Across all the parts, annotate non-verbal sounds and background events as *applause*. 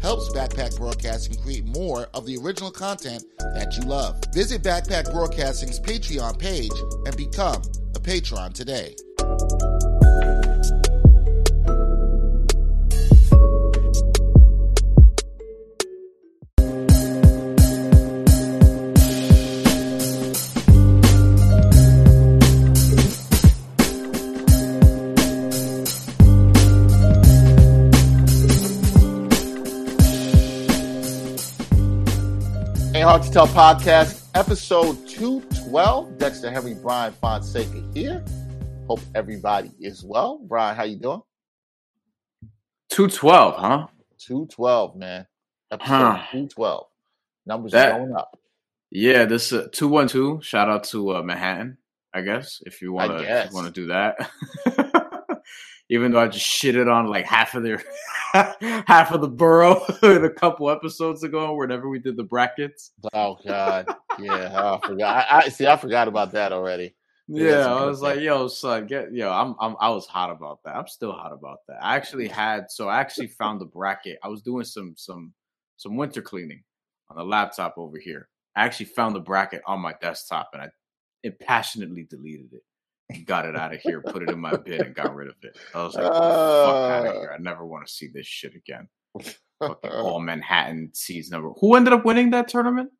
helps Backpack Broadcasting create more of the original content that you love. Visit Backpack Broadcasting's Patreon page and become a patron today. Hard to Tell podcast, episode 212. Dexter Henry, Brian Fonseca here. Hope everybody is well. Brian, how you doing? 212, huh? 212, man. Episode Huh. 212. Numbers That- are going up. Yeah, this uh, 212. Shout out to uh, Manhattan, I guess, if you want to want to do that. *laughs* Even though I just shitted on like half of their *laughs* half of the borough in *laughs* a couple episodes ago, whenever we did the brackets. Oh God. *laughs* Yeah, oh, I forgot. I, I see I forgot about that already. Yeah, Yeah, I was like, "Yo, son, get yo." I'm, I'm, I was hot about that. I'm still hot about that. I actually had, so I actually found the bracket. I was doing some, some, some winter cleaning on the laptop over here. I actually found the bracket on my desktop, and I impassionately deleted it, got it out of here, put it in my bin, and got rid of it. I was like, "Get the "Fuck out of Uh. here! I never want to see this shit again." Fucking *laughs* all Manhattan sees number. Who ended up winning that tournament?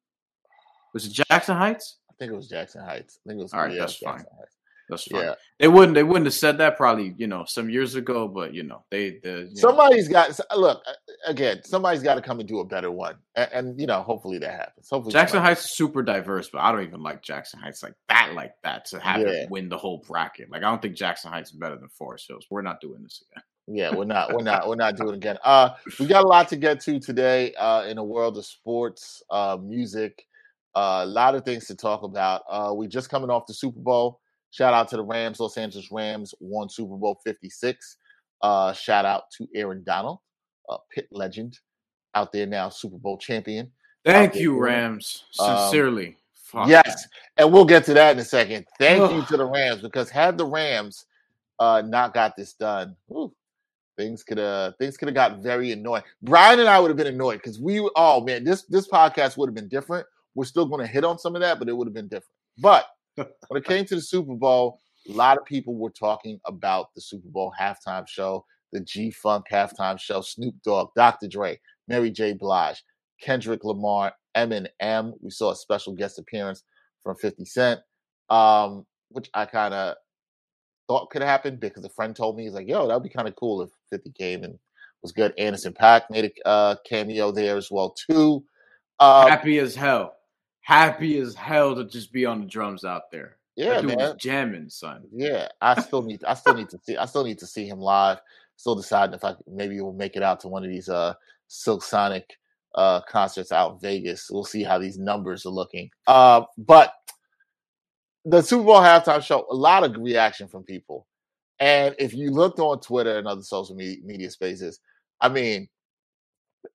Was it Jackson Heights? I think it was Jackson Heights. I think it was All right, yeah, that's Jackson fine. Heights. That's fine. Yeah. They wouldn't. They wouldn't have said that probably. You know, some years ago. But you know, they. The, you know, Somebody's got look uh, again. Somebody's got to come and do a better one, and, and you know, hopefully that happens. Hopefully, Jackson somebody- Heights is super diverse, but I don't even like Jackson Heights like that. Like that to have Yeah. it win the whole bracket. Like I don't think Jackson Heights is better than Forest Hills. We're not doing this again. Yeah, we're not, we're not, we're not doing it again. *laughs* Uh, we got a lot to get to today uh, in the world of sports, uh, music, uh, a lot of things to talk about. Uh, we just coming off the Super Bowl. Shout out to the Rams. Los Angeles Rams won Super Bowl Fifty Six. Uh, shout out to Aaron Donald, a Pitt legend, out there now, Super Bowl champion. Thank you. Rams. Um, Sincerely. Fuck. Yes, and we'll get to that in a second. Thank you to the Rams because had the Rams uh, not got this done, whew, things could have things could have got very annoying. Brian and I would have been annoyed because we oh man, this this podcast would have been different. We're still going to hit on some of that, but it would have been different. But when it came to the Super Bowl, a lot of people were talking about the Super Bowl halftime show, the G Funk halftime show, Snoop Dogg, Dr. Dre, Mary J. Blige, Kendrick Lamar, Eminem. We saw a special guest appearance from 50 Cent, um, which I kind of thought could happen because a friend told me, he's like, yo, that would be kind of cool if 50 came and was good. Anderson Paak made a uh, cameo there as well, too. Uh, Happy as hell. Happy as hell to just be on the drums out there. yeah, man. was jamming, son. Yeah, I still need I still need to see I still need to see him live. Still deciding if I maybe we'll make it out to one of these uh Silk Sonic uh concerts out in Vegas. We'll see how these numbers are looking. Uh but the Super Bowl halftime show, a lot of reaction from people. And if you looked on Twitter and other social media, media spaces, I mean,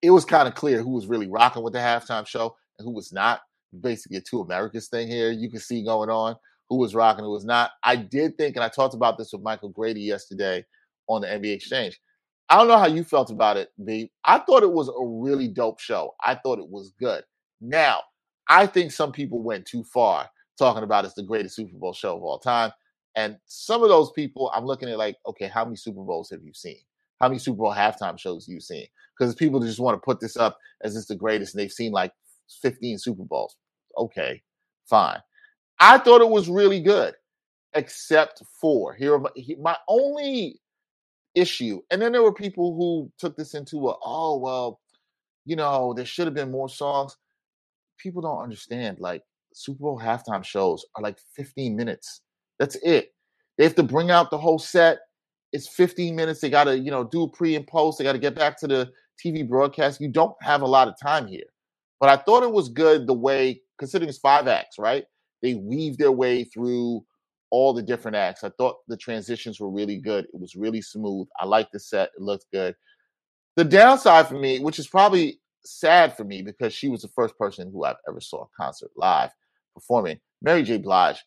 it was kind of clear who was really rocking with the halftime show and who was not. Basically, a two Americas thing here. You can see going on who was rocking, who was not. I did think, and I talked about this with Michael Grady yesterday on the NBA Exchange. I don't know how you felt about it, B. I thought it was a really dope show. I thought it was good. Now, I think some people went too far talking about it's the greatest Super Bowl show of all time. And some of those people, I'm looking at like, okay, how many Super Bowls have you seen? How many Super Bowl halftime shows have you seen? Because people just want to put this up as it's the greatest, and they've seen like 15 Super Bowls. Okay, fine. I thought it was really good, except for here. My, my only issue, and then there were people who took this into a, oh well, you know, there should have been more songs. People don't understand. Like Super Bowl halftime shows are like 15 minutes. That's it. They have to bring out the whole set. It's 15 minutes. They got to, you know, do pre and post. They got to get back to the TV broadcast. You don't have a lot of time here. But I thought it was good the way, considering it's five acts, right? They weave their way through all the different acts. I thought the transitions were really good. It was really smooth. I liked the set. It looked good. The downside for me, which is probably sad for me because she was the first person who I've ever saw a concert live performing, Mary J. Blige.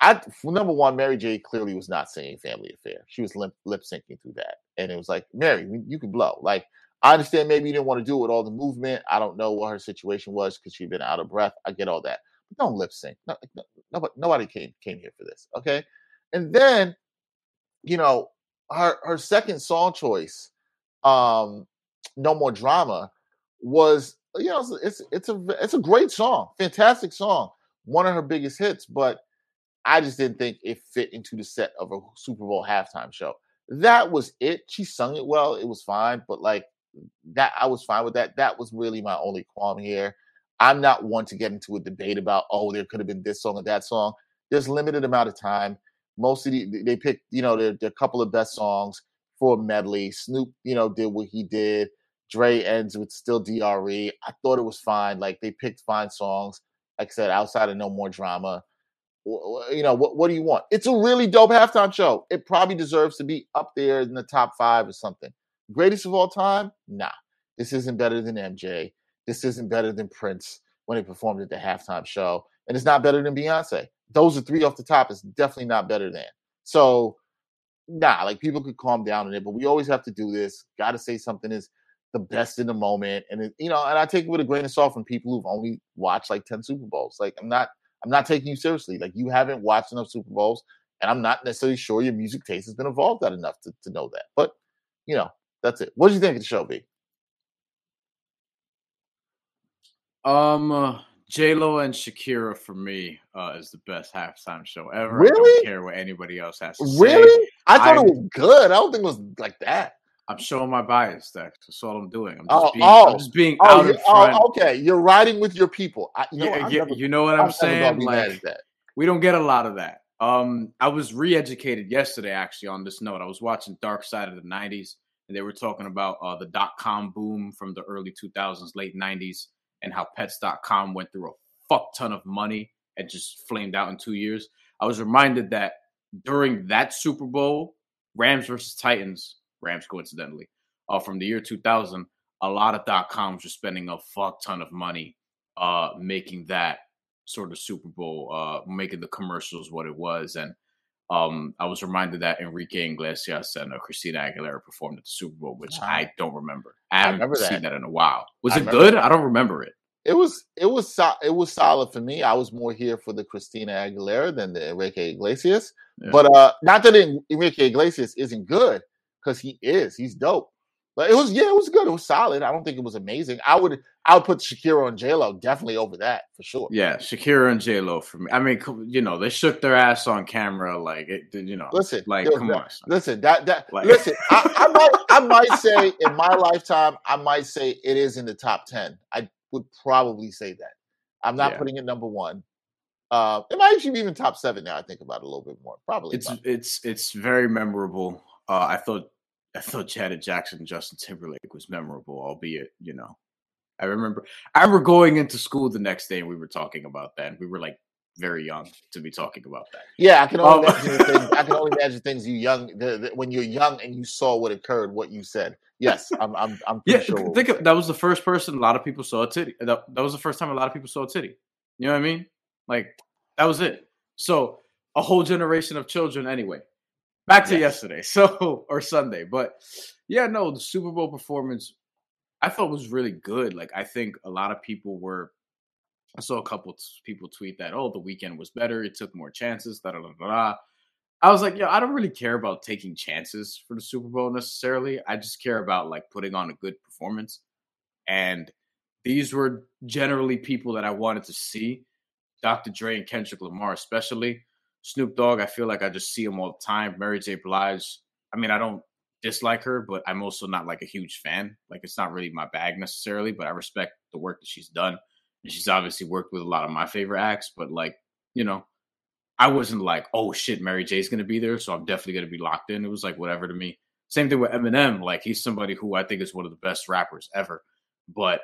I number one, Mary J. clearly was not singing "Family Affair." She was lip, lip syncing through that, and it was like, Mary, you can blow. Like, I understand maybe you didn't want to do it with all the movement. I don't know what her situation was because she'd been out of breath. I get all that, but don't lip sync. No, no, nobody, nobody came came here for this, okay? And then, you know, her her second song choice, um, "No More Drama," was you know it's it's a it's a great song, fantastic song, one of her biggest hits, but I just didn't think it fit into the set of a Super Bowl halftime show. That was it. She sung it well. It was fine, but like that, I was fine with that. That was really my only qualm here. I'm not one to get into a debate about, oh, there could have been this song or that song. There's limited amount of time. Most of the, they picked, you know, their, their couple of best songs for medley. Snoop, you know, did what he did. Dre ends with still DRE. I thought it was fine. Like they picked fine songs. Like I said, outside of No More Drama you know what what do you want it's a really dope halftime show it probably deserves to be up there in the top five or something greatest of all time? Nah this isn't better than mj this isn't better than prince when he performed at the halftime show and it's not better than beyonce. Those are three off the top it's definitely not better than. So nah like people could calm down on it but we always have to do this. Gotta say something is the best in the moment and it, you know and i take it with a grain of salt from people who've only watched like 10 super bowls. Like i'm not I'm not taking you seriously. Like you haven't watched enough Super Bowls, and I'm not necessarily sure your music taste has been evolved that enough to, to know that. But you know, that's it. What do you think of the show, B? Um, uh, J Lo and Shakira for me uh, is the best halftime show ever. Really? I don't care what anybody else has to really? say. I thought I, it was good. I don't think it was like that. I'm showing my bias. That's all I'm doing. I'm just oh, being, oh, I'm just being oh, out in front. Oh, okay, you're riding with your people. I, you, yeah, know, yeah, never, you know what I'm, I'm saying? Like, we don't get a lot of that. Um, I was re-educated yesterday, actually, on this note. I was watching Dark Side of the '90s, and they were talking about uh, the dot-com boom from the early 2000s, late '90s, and how Pets.com went through a fuck ton of money and just flamed out in two years. I was reminded that during that Super Bowl, Rams versus Titans, Rams coincidentally, uh, from the year 2000, a lot of dot coms were spending a fuck ton of money uh, making that sort of Super Bowl, uh, making the commercials what it was. And um, I was reminded that Enrique Iglesias and uh, Christina Aguilera performed at the Super Bowl, which wow. I don't remember. I haven't remember seen that. that in a while. Was I it good? That. I don't remember it. It was it was so, it was solid for me. I was more here for the Christina Aguilera than the Enrique Iglesias. Yeah. But uh not that Enrique Iglesias isn't good because he is. He's dope. But it was yeah, it was good. It was solid. I don't think it was amazing. I would I would put Shakira and J Lo definitely over that for sure. Yeah, Shakira and J Lo for me. I mean, you know, they shook their ass on camera, like it. You know, listen, like come that, on, son. listen. That that like, *laughs* listen. I, I might I might say in my lifetime, I might say it is in the top ten. I would probably say that. I'm not yeah. putting it number one. Uh, it might actually be even top seven now. I think about it a little bit more. Probably. It's it's it's very memorable. Uh, I thought I thought Janet Jackson and Justin Timberlake was memorable, albeit, you know, I remember I remember going into school the next day and we were talking about that. And we were like very young to be talking about that. Yeah, I can only um, imagine things, I can only *laughs* imagine things you young the, the, when you're young and you saw what occurred, what you said. Yes, *laughs* I'm I'm I'm yeah. Sure think of, that was the first person a lot of people saw a titty. That, that was the first time a lot of people saw a titty. You know what I mean? Like that was it. So a whole generation of children anyway back to yes. yesterday, *laughs* so or Sunday. But yeah, no, the Super Bowl performance I thought was really good. Like I think a lot of people were. I saw a couple people tweet that oh the Weeknd was better, it took more chances. Da da da da. I was like, yeah, I don't really care about taking chances for the Super Bowl necessarily. I just care about like putting on a good performance. And these were generally people that I wanted to see. Dr. Dre and Kendrick Lamar, especially. Snoop Dogg, I feel like I just see him all the time. Mary J. Blige, I mean, I don't dislike her, but I'm also not like a huge fan. Like it's not really my bag necessarily, but I respect the work that she's done. And she's obviously worked with a lot of my favorite acts, but like, you know, I wasn't like, oh shit, Mary J's gonna be there, so I'm definitely gonna be locked in. It was like whatever to me. Same thing with Eminem. Like he's somebody who I think is one of the best rappers ever. But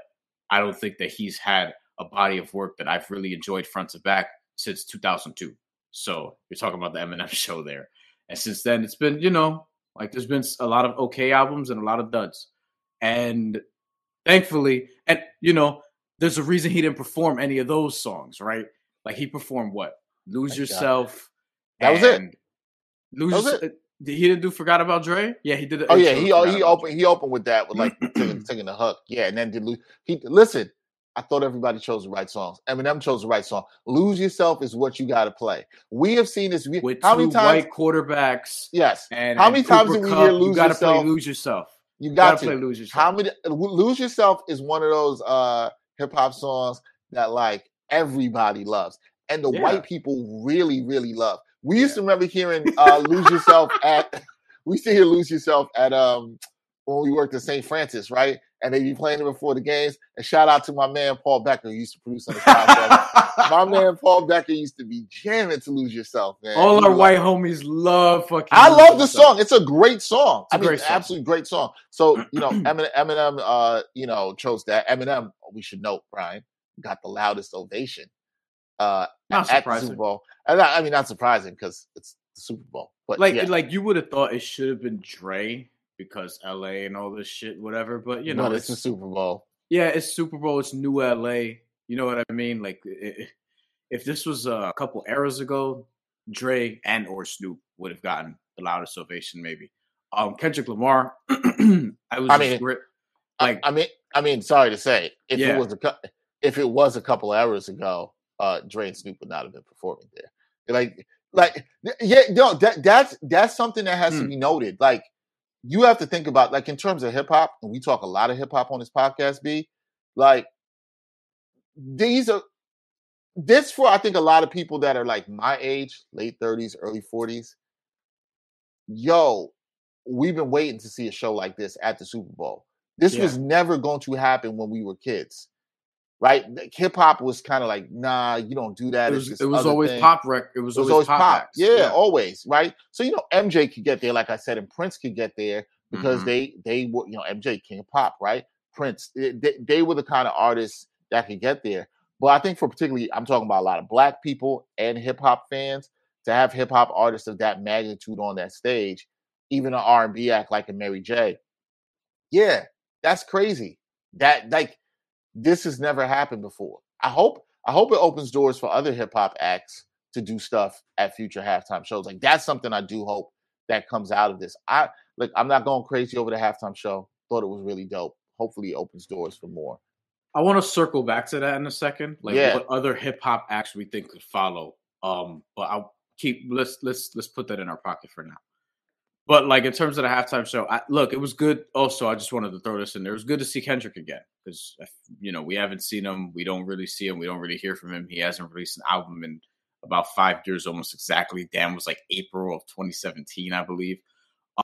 I don't think that he's had a body of work that I've really enjoyed front to back since 2002. So you're talking about the Eminem *laughs* show there. And since then, it's been, you know, like there's been a lot of okay albums and a lot of duds. And thankfully, and you know, there's a reason he didn't perform any of those songs, right? Like he performed what? Lose Yourself. That was it. Lose was it. Uh, he didn't do "Forgot About Dre." Yeah, he did. Oh yeah, he he opened he opened with that with like taking, *clears throat* taking the hook. Yeah, and then did lose. He listen. I thought everybody chose the right songs. Eminem chose the right song. Lose yourself is what you got to play. We have seen this. With how many times? White quarterbacks. Yes. And how many times did we hear "Lose you gotta Yourself"? Play "Lose Yourself." You got to play "Lose Yourself." How many? "Lose Yourself" is one of those uh hip hop songs that like everybody loves, and the yeah. white people really, really love. We used yeah. to remember hearing *laughs* uh, "Lose Yourself" at. *laughs* We used to hear "Lose Yourself" at um when we worked at St. Francis, right? And they'd be playing it before the games. And shout out to my man Paul Becker, who used to produce on the podcast. my *laughs* man Paul Becker used to be jamming to lose yourself, man. All he our white homies love fucking. I love the song. It's a great song. It's I mean, great song. absolutely great song. So you know, *clears throat* Eminem, Eminem, uh, you know, chose that. Eminem, we should note, Brian, got the loudest ovation. Uh, not at surprising. Super Bowl. And I, I mean, not surprising because it's the Super Bowl. But like, yeah. like you would have thought it should have been Dre because LA and all this shit, whatever. But you know, but it's, the Super Bowl. Yeah, it's Super Bowl. It's new LA. You know what I mean? Like, it, if this was a couple eras ago, Dre and or Snoop would have gotten the loudest ovation, maybe. Um, Kendrick Lamar, *clears throat* I was. I mean, like, I, I, mean, I mean, sorry to say, if yeah. it was a if it was a couple hours ago, uh, Dre and Snoop would not have been performing there. Like, like, yeah, no, that that's that's something that has hmm. to be noted. Like, you have to think about like in terms of hip hop, and we talk a lot of hip hop on this podcast, B, like these are this for I think a lot of people that are like my age, late 30s, early 40s. Yo, we've been waiting to see a show like this at the Super Bowl. This yeah. was never going to happen when we were kids right? Hip hop was kind of like, nah, you don't do that. It was, it was always thing. pop rec. It was, it was always, always, pop. Yeah, yeah, always, right? So you know, MJ could get there, like I said, and Prince could get there because mm-hmm. they they were, you know, MJ King of Pop, right? Prince, they, they were the kind of artists that could get there. But I think for particularly, I'm talking about a lot of black people and hip hop fans to have hip hop artists of that magnitude on that stage, even an R&B act like a Mary J. Yeah, that's crazy. That like this has never happened before. I hope I hope it opens doors for other hip hop acts to do stuff at future halftime shows. Like that's something I do hope that comes out of this. I like I'm not going crazy over the halftime show. Thought it was really dope. Hopefully it opens doors for more. I want to circle back to that in a second. Like yeah. what other hip hop acts we think could follow. Um, but I'll keep let's let's let's put that in our pocket for now. But like in terms of the halftime show, I, look, it was good. Also, I just wanted to throw this in there. It was good to see Kendrick again because you know we haven't seen him. We don't really see him. We don't really hear from him. He hasn't released an album in about five years, almost exactly. Damn, was like April of 2017, I believe.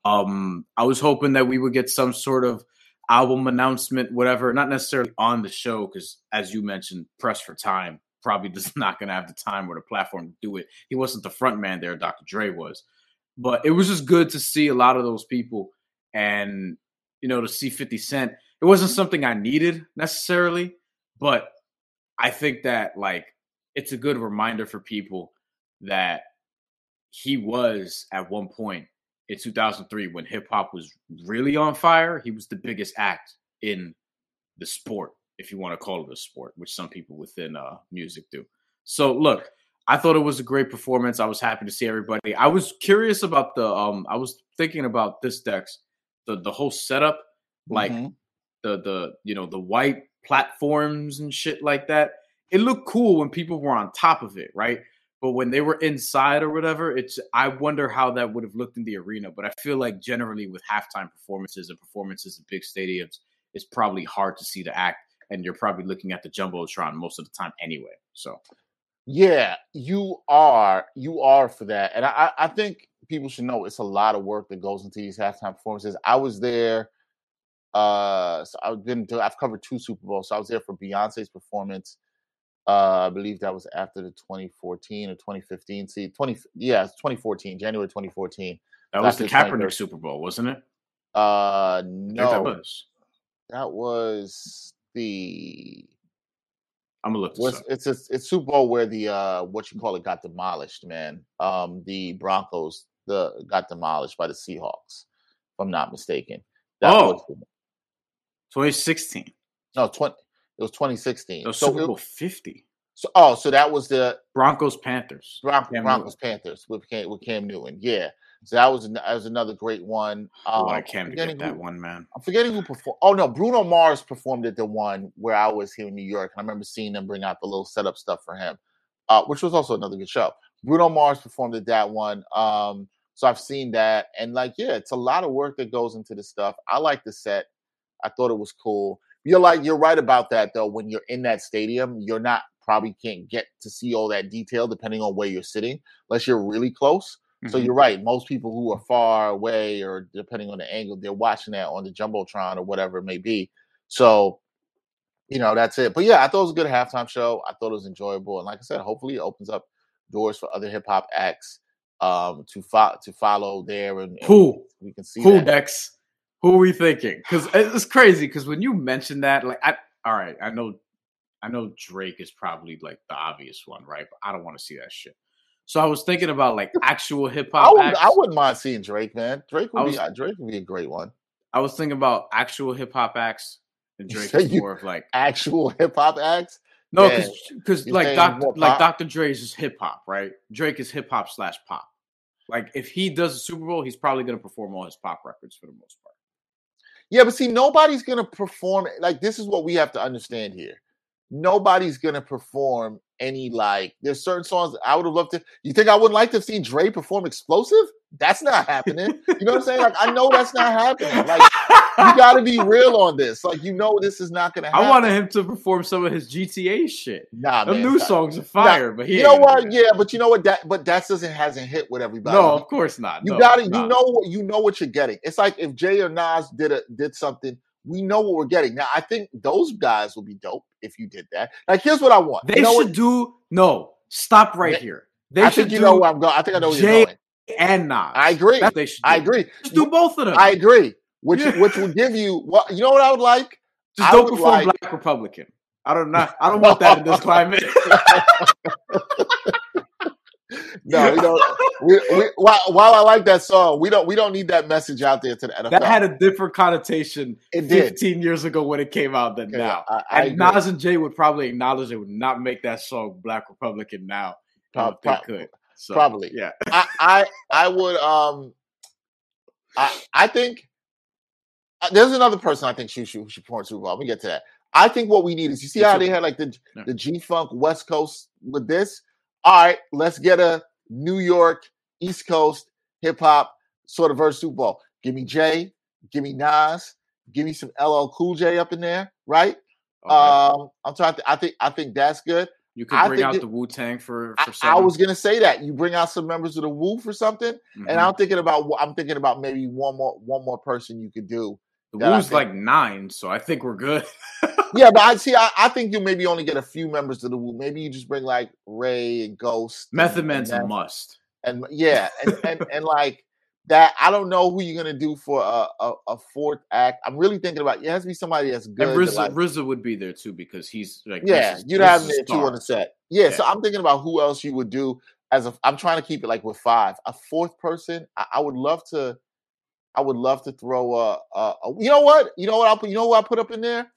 Um, I was hoping that we would get some sort of album announcement, whatever. Not necessarily on the show because, as you mentioned, press for time probably *laughs* just not going to have the time or the platform to do it. He wasn't the front man there. Dr. Dre was. But it was just good to see a lot of those people and, you know, to see 50 Cent. It wasn't something I needed necessarily, but I think that, like, it's a good reminder for people that he was at one point in 2003 when hip hop was really on fire. He was the biggest act in the sport, if you want to call it a sport, which some people within uh, music do. So, look, I thought it was a great performance. I was happy to see everybody. I was curious about the um I was thinking about this Dex, the the whole setup, like mm-hmm. the the you know the white platforms and shit like that. It looked cool when people were on top of it, right? But when they were inside or whatever, it's I wonder how that would have looked in the arena. But I feel like generally with halftime performances and performances in big stadiums, it's probably hard to see the act, and you're probably looking at the jumbotron most of the time anyway. So yeah, you are. You are for that. And I, I think people should know it's a lot of work that goes into these halftime performances. I was there. Uh, so I've been to, I've covered two Super Bowls. So I was there for Beyonce's performance. Uh, I believe that was after the 2014 or 2015. See, 20 yeah, 2014, January 2014. That was the Kaepernick Super Bowl, wasn't it? Uh, no, that was. That was the I'm gonna look this it's a, it's Super Bowl where the uh what you call it got demolished, man. Um, the Broncos the got demolished by the Seahawks, if I'm not mistaken. That Oh. was 2016. no twenty. It was 2016. No, so, Super it- Bowl 50. so oh, so that was the Broncos Panthers. Bron- Broncos Panthers with Cam, with Cam Newton. Yeah, so that was an- that was another great one. I Um, wanted I'm Cam to get that who- one, man. I'm forgetting who performed. Oh no, Bruno Mars performed at the one where I was here in New York, and I remember seeing them bring out the little setup stuff for him, uh, which was also another good show. Bruno Mars performed at that one, um, so I've seen that, and like, yeah, it's a lot of work that goes into this stuff. I like the set. I thought it was cool. You're like, you're right about that though. When you're in that stadium, you're not probably can't get to see all that detail depending on where you're sitting, unless you're really close. So Mhm. you're right. Most people who are far away, or depending on the angle, they're watching that on the jumbotron or whatever it may be. So, you know, that's it. But yeah, I thought it was a good halftime show. I thought it was enjoyable, and like I said, hopefully it opens up doors for other hip hop acts um, to fo- to follow there, and, and Who? we can see Who that. Dex? Who are we thinking? Because it's crazy. Because when you mention that, like, I all right, I know, I know Drake is probably like the obvious one, right? But I don't want to see that shit. So I was thinking about like actual hip I hop would, acts. I wouldn't mind seeing Drake, man. Drake would was- be uh, Drake would be a great one. I was thinking about actual hip hop acts, and Drake is more of like *laughs* Actual hip hop acts. no, because like Dr. like? Dr. Dre is hip hop, right? Drake is hip hop slash pop. Like if he does a Super Bowl, he's probably gonna perform all his pop records for the most part. Yeah, but see, nobody's gonna perform. Like this is what we have to understand here. Nobody's gonna perform any like. There's certain songs I would have loved to. You think I wouldn't like to see Dre perform "Explosive"? That's not happening. You know what I'm saying? Like I know that's not happening. Like you *laughs* got to be real on this. Like you know this is not gonna happen. I wanted him to perform some of his GTA shit. nah, The new songs are fire, but he You know what? Yeah, but you know what? That but that doesn't hasn't hit with everybody. No, of course not. You No, got it. nah. You know what you know what you're getting. It's like if Jay or Nas did a did something, we know what we're getting. Now I think those guys will be dope if you did that. Like here's what I want. They you know should what? do no. Stop right They- here. They I should think you do know where I'm going. I think I know where you're going. and Nas. I agree. That's they should do. I agree. Just do both of them. I agree. Which Yeah. which will give you what you know what I would like? Just I don't perform like- Black Republican. I don't know. I don't want that in this *laughs* climate. *laughs* No, we don't. We, we, while, while I like that song, we don't we don't need that message out there to the NFL. that had a different connotation it did. 15 years ago when it came out than Yeah, now. I, I And agree. Nas and Jay would probably acknowledge they would not make that song Black Republican now Pro- if they pro- could. So, probably. Yeah. I, I I would um I I think uh, there's another person I think she should should Super Bowl. Let me get to that. I think what we need is you see how they had like the the G Funk West Coast with this. All right, let's get a New York East Coast hip hop sort of verse Super Bowl. Give me Jay, give me Nas, give me some LL Cool J up in there, right? Okay. Um, I'm trying. To, I think I think that's good. you could I bring out it- the Wu Tang for, I, for I seven. was gonna say that you bring out some members of the Wu for something. Mhm. And I'm thinking about I'm thinking about maybe one more one more person you could do. the Wu's like nine, so I think we're good. *laughs* Yeah, but I see. I, I think you maybe only get a few members of the Wu. Maybe you just bring like Rae and Ghost. Method and Man's a must. and yeah, and, and and like that. I don't know who you're gonna do for a, a, a fourth act. I'm really thinking about. It has to be somebody that's good. And to, RZA, like- RZA would be there too because he's like yeah, RZA's- you'd have him there too on the set. Yeah, so I'm thinking about who else you would do as a. I'm trying to keep it like with five. A fourth person, I, I would love to. I would love to throw a, a, a. You know what? You know what? I'll put. You know what I put up in there?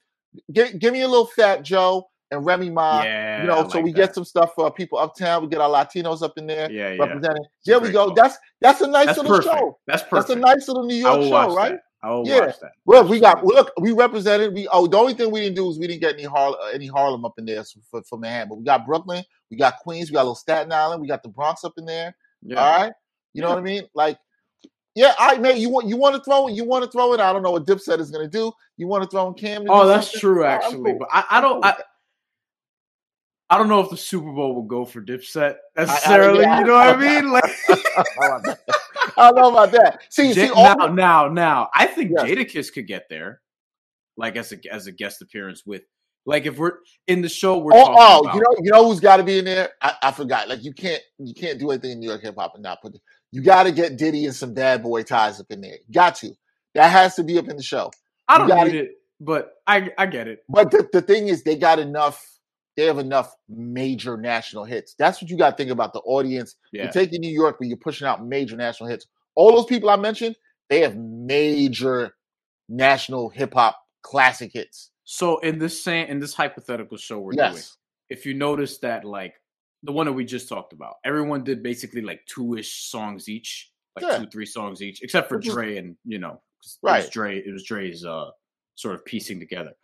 Give, give me a little Fat Joe and Remy Ma. yeah, you know, I so we that. get some stuff for people uptown. We get our Latinos up in there yeah, yeah. representing. There we go. That's that's a nice That's little perfect. show. That's perfect. That's a nice little New York show, right? that. I will Yeah. watch that. Look, we got look, we represented. We oh, the only thing we didn't do is we didn't get any Harlem, uh, any Harlem up in there for, for Manhattan, but we got Brooklyn, we got Queens, we got a little Staten Island, we got the Bronx up in there. Yeah. All right, you know what I mean? Like, yeah, I man, you want you want to throw it, you want to throw it. I don't know what Dipset is gonna do. You want to throw in Cam? Oh, that's something? true, All right, I'm actually. cool. But I, I don't. I. I don't know if the Super Bowl will go for Dipset I- necessarily. yeah. You know what I mean? Like *laughs* I don't know about that. I don't know about that. See, J- see, all, now, now, now, I think Yes. Jadakiss could get there, like as a as a guest appearance with, like if we're in the show, we're oh, oh, about. you know, you know who's got to be in there? I, I forgot. Like, you can't, you can't do anything in New York hip hop and not put. You got to get Diddy and some bad boy ties up in there. Got to. That has to be up in the show. I don't gotta- it, but I I get it. But the, the thing is, they got enough. They have enough major national hits. That's what you got to think about the audience. Yeah. You're taking New York, but you're pushing out major national hits. All those people I mentioned, they have major national hip hop classic hits. So in this same in this hypothetical show we're doing, if you notice that like the one that we just talked about, everyone did basically like two ish songs each, like Yeah. two three songs each, except for Dre and you know, 'cause It was Right. Dre. It was Dre's uh sort of piecing together.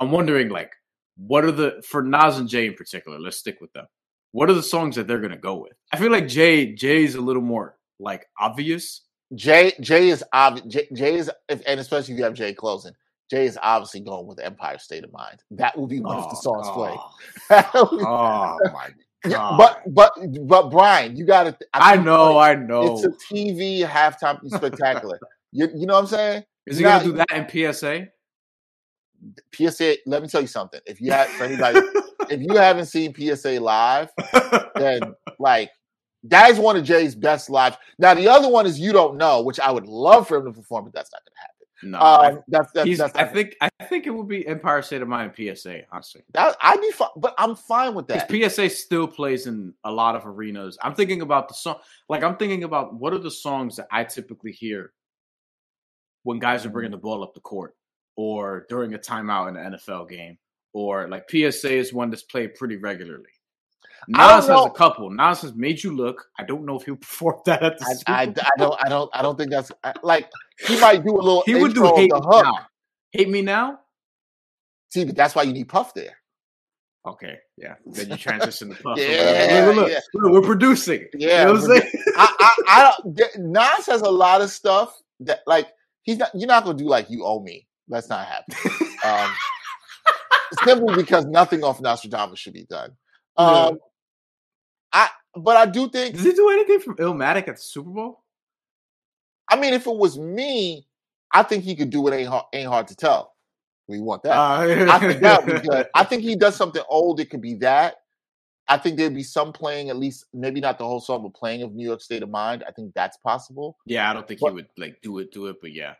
I'm wondering like what are the for Nas and Jay in particular? Let's stick with them. What are the songs that they're gonna go with? I feel like Jay Jay's a little more like obvious. Jay Jay is obvious. Jay, Jay is, if, and especially if you have Jay closing, Jay is obviously going with Empire State of Mind. That will be one of the oh, songs played. *laughs* Oh, oh my *laughs* god! but but but Brian, you got to. I know, I know. It's a TV halftime spectacular. you, you know what I'm saying? Is he gonna do that in PSA? PSA. Let me tell you something. If you have for anybody, if you haven't seen PSA live, then like that is one of Jay's best live. Now the other one is you don't know, which I would love for him to perform, but that's not going to happen. No, Um, that's that's, that's I think I think it would be Empire State of Mind PSA. Honestly, that, I'd be fine, but I'm fine with that. PSA still plays in a lot of arenas. I'm thinking about the song. Like I'm thinking about what are the songs that I typically hear when guys are bringing Mm. the ball up the court, or during a timeout in an NFL game, or like PSA is one that's played pretty regularly. Nas has a couple. Nas has made you look. I don't know if he'll *laughs* perform that at the I, I. I don't I don't I don't think that's I- like he might do a little He would do hate the me hook. now. Hate me now. See, but that's why you need Puff there. Okay, yeah. Then you transition to Puff. Yeah, look, look, yeah. look, we're producing. Yeah, you know what I'm saying? *laughs* I, I, I don't. Nas has a lot of stuff that, like, he's not. You're not gonna do like you owe me. That's not happening. Um, *laughs* simply because nothing off Nostradamus should be done. Um, I, but I do think. Does he do anything from Illmatic at the Super Bowl? I mean, if it was me, I think he could do it. Ain't hard, ain't hard to tell. We want that. Uh, I think that would be good. I think he does *laughs* something old. It could be that. I think there'd be some playing, at least maybe not the whole song, but playing of New York State of Mind. I think that's possible. yeah, I don't think But- he would like do it, do it, but yeah,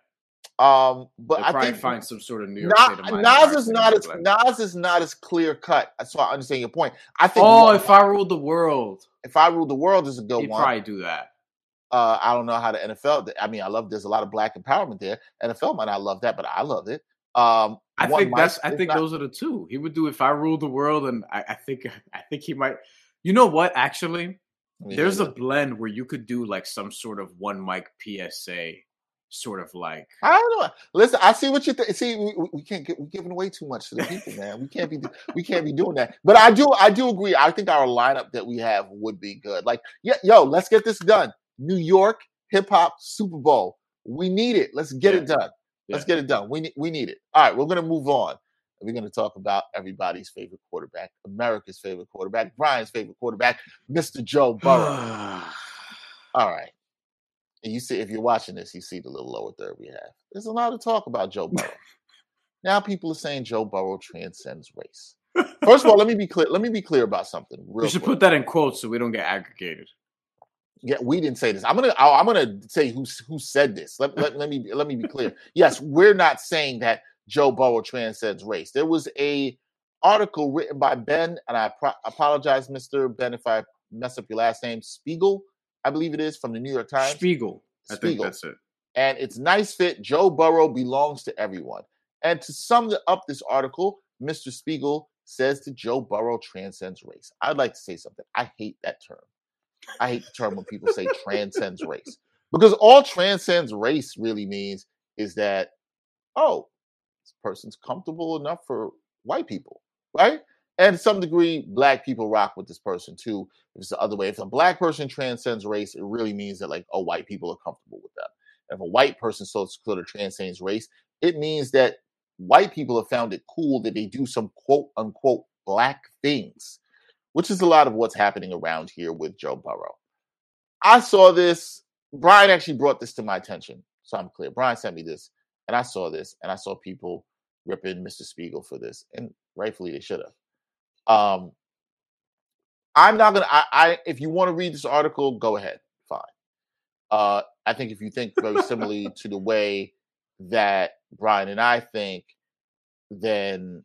Um, but He'll I probably think find some sort of New York Na- State of Mind. Nas is not as. Nas is not as clear cut. So I understand your point. I think Oh, one- if I ruled the world, if I rule the world is a good he'd one. probably do that. Uh, I don't know how the NFL. I mean, I love there's a lot of black empowerment there. NFL might not love that, but I love it. Um, I think might- that's. I think not- those are the two. He would do if I ruled the world, and I, I think. *laughs* I think he might. You know what? Actually, there's a blend where you could do like some sort of one mic PSA, sort of like. I don't know. Listen, I see what you think. See, we, we- can't get we're giving away too much to the people, man. We can't be we can't be doing that. But I do I do agree. I think our lineup that we have would be good. Like, yeah, yo, let's get this done. New York hip hop Super Bowl. We need it. Let's get it done. Let's Yeah. get it done. We need we need it. All right, we're gonna move on. We're gonna talk about everybody's favorite quarterback, America's favorite quarterback, Brian's favorite quarterback, Mr. Joe Burrow. *sighs* All right. And you see, if you're watching this, you see the little lower third we have. There's a lot of talk about Joe *laughs* Burrow. now people are saying Joe Burrow transcends race. First of all, let me be clear. Let me be clear about something. Real we should quick. put that in quotes so we don't get aggregated. Yeah, we didn't say this. I'm gonna. I'm gonna say who who said this. Let, let, let me let me be clear. *laughs* Yes, we're not saying that Joe Burrow transcends race. There was a article written by Ben, and I pro- apologize, Mister Ben, if I mess up your last name. Spiegel, I believe it is from the New York Times. Spiegel. I think that's it. and it's nice fit. Joe Burrow belongs to everyone. And to sum up this article, Mr. Spiegel says that Joe Burrow transcends race. I'd like to say something. I hate that term. I hate the term when people say transcends race because all transcends race really means is that, oh, this person's comfortable enough for white people, right? And to some degree, black people rock with this person too. If it's the other way, if a black person transcends race, it really means that like, oh, white people are comfortable with them. If a white person so sort transcends race, it means that white people have found it cool that they do some quote unquote black things, which is a lot of what's happening around here with Joe Burrow. I saw this. Brian actually brought this to my attention, so I'm clear. Brian sent me this, and I saw this, and I saw people ripping Mr. Spiegel for this, and rightfully they should have. Um, I'm not gonna. I, I if you want to read this article, go ahead, fine. Uh, I think if you think very similarly *laughs* to the way that Brian and I think, then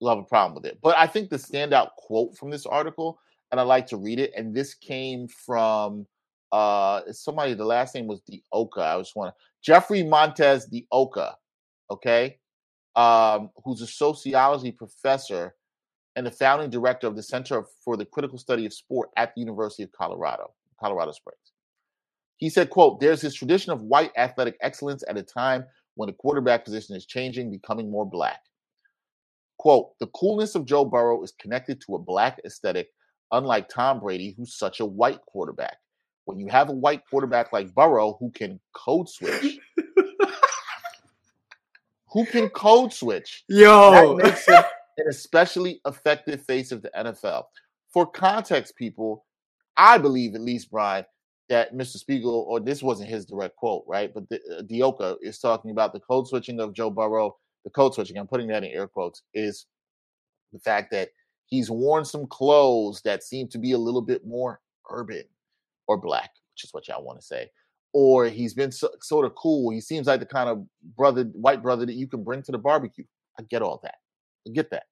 you'll have a problem with it. But I think the standout quote from this article, and I like to read it, and this came from uh somebody, the last name was De Oca. I just want to Jeffrey Montez De Oca, okay, um, who's a sociology professor and the founding director of the Center for the Critical Study of Sport at the University of Colorado, Colorado Springs. He said, quote, there's this tradition of white athletic excellence at a time when the quarterback position is changing, becoming more black. Quote, the coolness of Joe Burrow is connected to a black aesthetic, unlike Tom Brady, who's such a white quarterback. When you have a white quarterback like Burrow who can code switch, *laughs* who can code switch, yo, that makes him an especially effective face of the NFL. For context, people, I believe, at least, Brian, that Mr. Spiegel, or this wasn't his direct quote, right? But the, uh, De is talking about the code switching of Joe Burrow. The code switching, I'm putting that in air quotes, is the fact that he's worn some clothes that seem to be a little bit more urban or black, which is what y'all want to say. Or he's been so, sort of cool. He seems like the kind of brother, white brother that you can bring to the barbecue. I get all that. Get that.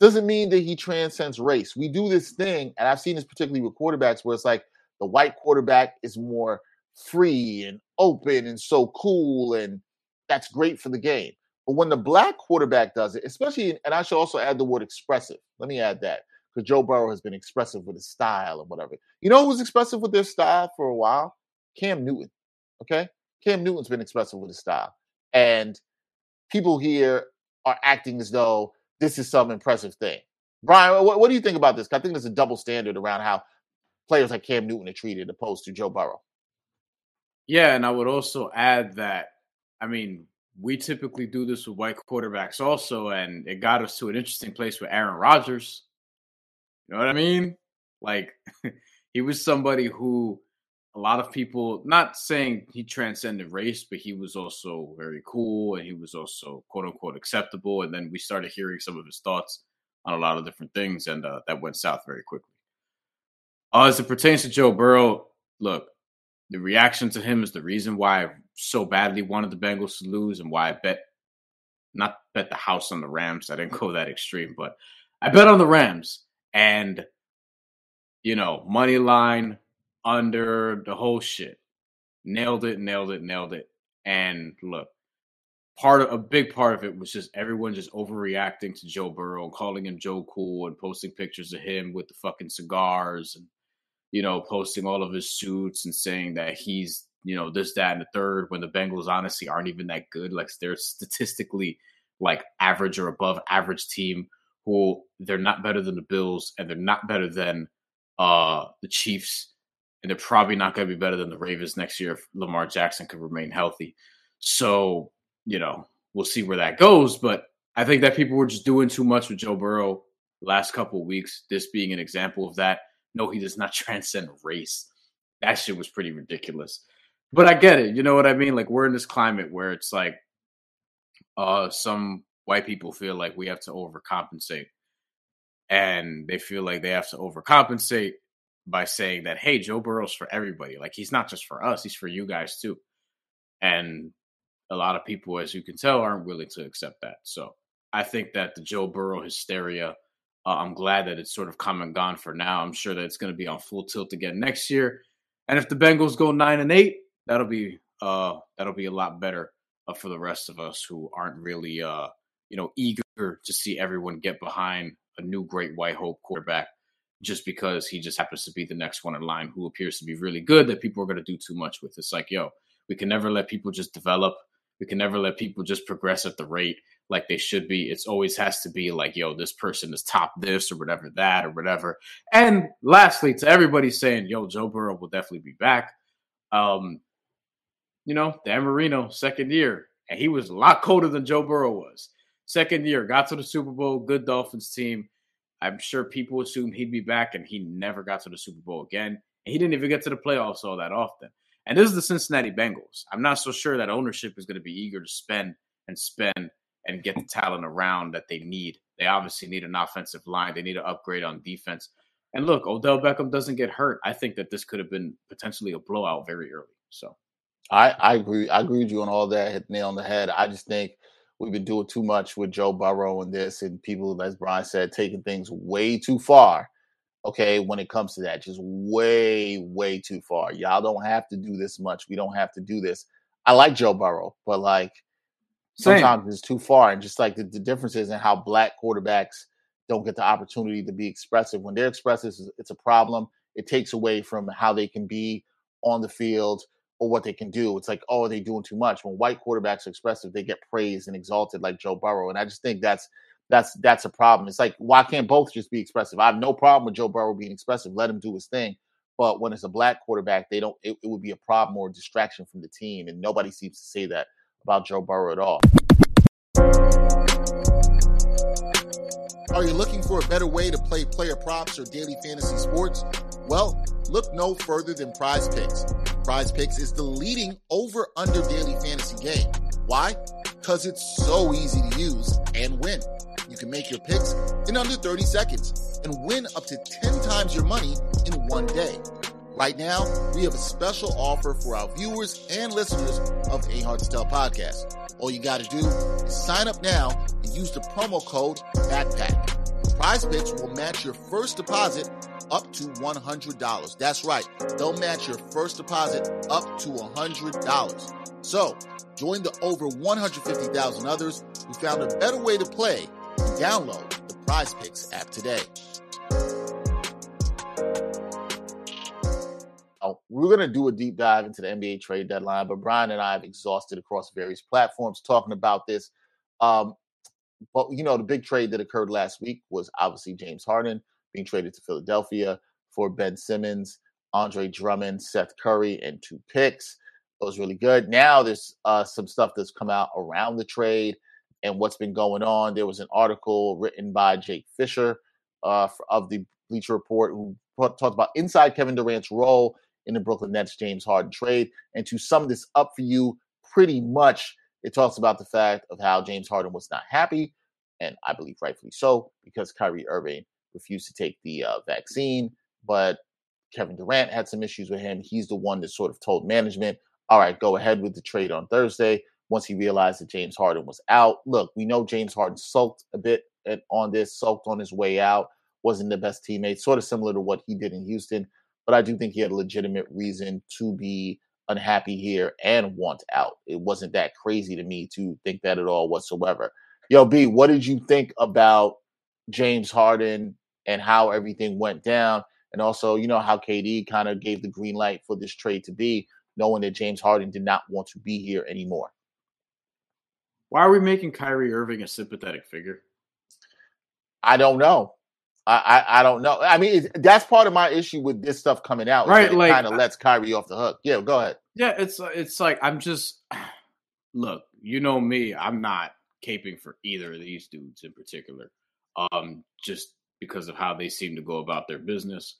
Doesn't mean that he transcends race. We do this thing, and I've seen this particularly with quarterbacks where it's like, the white quarterback is more free and open and so cool, and that's great for the game. But when the black quarterback does it, especially, and I should also add the word expressive. Let me add that because Joe Burrow has been expressive with his style and whatever. You know who was expressive with their style for a while? Cam Newton. Okay? Cam Newton's been expressive with his style. And people here are acting as though this is some impressive thing. Brian, what, what do you think about this? I think there's a double standard around how players like Cam Newton are treated opposed to Joe Burrow. Yeah, and I would also add that I mean, we typically do this with white quarterbacks also, and it got us to an interesting place with Aaron Rodgers. You know what I mean? Like *laughs* he was somebody who a lot of people not saying he transcended race, but he was also very cool and he was also quote unquote acceptable. And then we started hearing some of his thoughts on a lot of different things, and uh, that went south very quickly. Uh, as it pertains to Joe Burrow, look, the reaction to him is the reason why I so badly wanted the Bengals to lose and why I bet not bet the house on the Rams. I didn't go that extreme, but I bet on the Rams and you know, money line under the whole shit. Nailed it, nailed it, nailed it. And look, part of a big part of it was just everyone just overreacting to Joe Burrow calling him Joe Cool and posting pictures of him with the fucking cigars and you know, posting all of his suits and saying that he's, you know, this, that, and the third when the Bengals honestly aren't even that good. Like they're statistically like average or above average team who they're not better than the Bills and they're not better than uh the Chiefs and they're probably not going to be better than the Ravens next year if Lamar Jackson could remain healthy. So, you know, we'll see where that goes, but I think that people were just doing too much with Joe Burrow last couple weeks, this being an example of that no, he does not *laughs* transcend race. That shit was pretty ridiculous. But I get it. You know what I mean? Like we're in this climate where it's like uh some white people feel like we have to overcompensate. And they feel like they have to overcompensate by saying that, hey, Joe Burrow's for everybody. Like he's not just for us, he's for you guys too. And a lot of people, as you can tell, aren't willing to accept that. So I think that the Joe Burrow hysteria uh, I'm glad that it's sort of come and gone for now. I'm sure that it's going to be on full tilt again next year. And if the Bengals go nine and eight, that'll be uh, that'll be a lot better uh, for the rest of us who aren't really uh, you know eager to see everyone get behind a new great white hope quarterback just because he just happens to be the next one in line who appears to be really good that people are going to do too much with. It's like, yo, we can never let people just develop. We can never let people just progress at the rate like they should be. It's always has to be like, yo, this person is top this or whatever that or whatever. And lastly, to everybody saying, yo, Joe Burrow will definitely be back. Um, you know, Dan Marino, second year, and he was a lot colder than Joe Burrow was. Second year, got to the Super Bowl, good Dolphins team. I'm sure people assumed he'd be back, and he never got to the Super Bowl again. And he didn't even get to the playoffs all that often. And this is the Cincinnati Bengals. I'm not so sure that ownership is going to be eager to spend and spend and get the talent around that they need. They obviously need an offensive line. They need to upgrade on defense. And look, Odell Beckham doesn't get hurt. I think that this could have been potentially a blowout very early. So I, I agree. I agree with you on all that. Hit nail on the head. I just think we've been doing too much with Joe Burrow and this, and people, as Brian said, taking things way too far. Okay, when it comes to that, just way, way too far. Y'all don't have to do this much. We don't have to do this. I like Joe Burrow, but like Same. sometimes it's too far. And just like the, the differences in how black quarterbacks don't get the opportunity to be expressive. When they're expressive, it's a problem. It takes away from how they can be on the field or what they can do. It's like, oh, are they doing too much? When white quarterbacks are expressive, they get praised and exalted like Joe Burrow. And I just think that's that's that's a problem. It's like, why can't both just be expressive? I have no problem with Joe Burrow being expressive. Let him do his thing. But when it's a black quarterback, they don't. It, it would be a problem or a distraction from the team, and nobody seems to say that about Joe Burrow at all. Are you looking for a better way to play player props or daily fantasy sports? Well, look no further than Prize Picks. Prize Picks is the leading over under daily fantasy game. Why? Because it's so easy to use and win. You can make your picks in under 30 seconds and win up to 10 times your money in one day. Right now, we have a special offer for our viewers and listeners of A Hard to Tell podcast. All you got to do is sign up now and use the promo code BACKPACK. Prize Picks will match your first deposit up to $100. That's right. They'll match your first deposit up to $100. So, join the over 150,000 others who found a better way to play download the Prize Picks app today. Oh, we're going to do a deep dive into the NBA trade deadline, but Brian and I have exhausted across various platforms talking about this. Um, but you know, the big trade that occurred last week was obviously James Harden being traded to Philadelphia for Ben Simmons, Andre Drummond, Seth Curry, and two picks. It was really good. Now there's uh, some stuff that's come out around the trade and what's been going on. There was an article written by Jake Fisher uh, of the Bleacher Report who talked about inside Kevin Durant's role in the Brooklyn Nets James Harden trade. And to sum this up for you, pretty much it talks about the fact of how James Harden was not happy, and I believe rightfully so, because Kyrie Irving refused to take the uh, vaccine. But Kevin Durant had some issues with him. He's the one that sort of told management, all right, go ahead with the trade on Thursday once he realized that James Harden was out. Look, we know James Harden sulked a bit on this, sulked on his way out, wasn't the best teammate, sort of similar to what he did in Houston but I do think he had a legitimate reason to be unhappy here and want out. It wasn't that crazy to me to think that at all whatsoever. Yo, B, what did you think about James Harden and how everything went down? And also, you know, how KD kind of gave the green light for this trade to be, knowing that James Harden did not want to be here anymore. Why are we making Kyrie Irving a sympathetic figure? I don't know. I, I, I don't know. I mean, that's part of my issue with this stuff coming out. Right, like kind of lets Kyrie off the hook. Yeah, go ahead. Yeah, it's it's like I'm just *sighs* look. You know me. I'm not caping for either of these dudes in particular. Um, just because of how they seem to go about their business.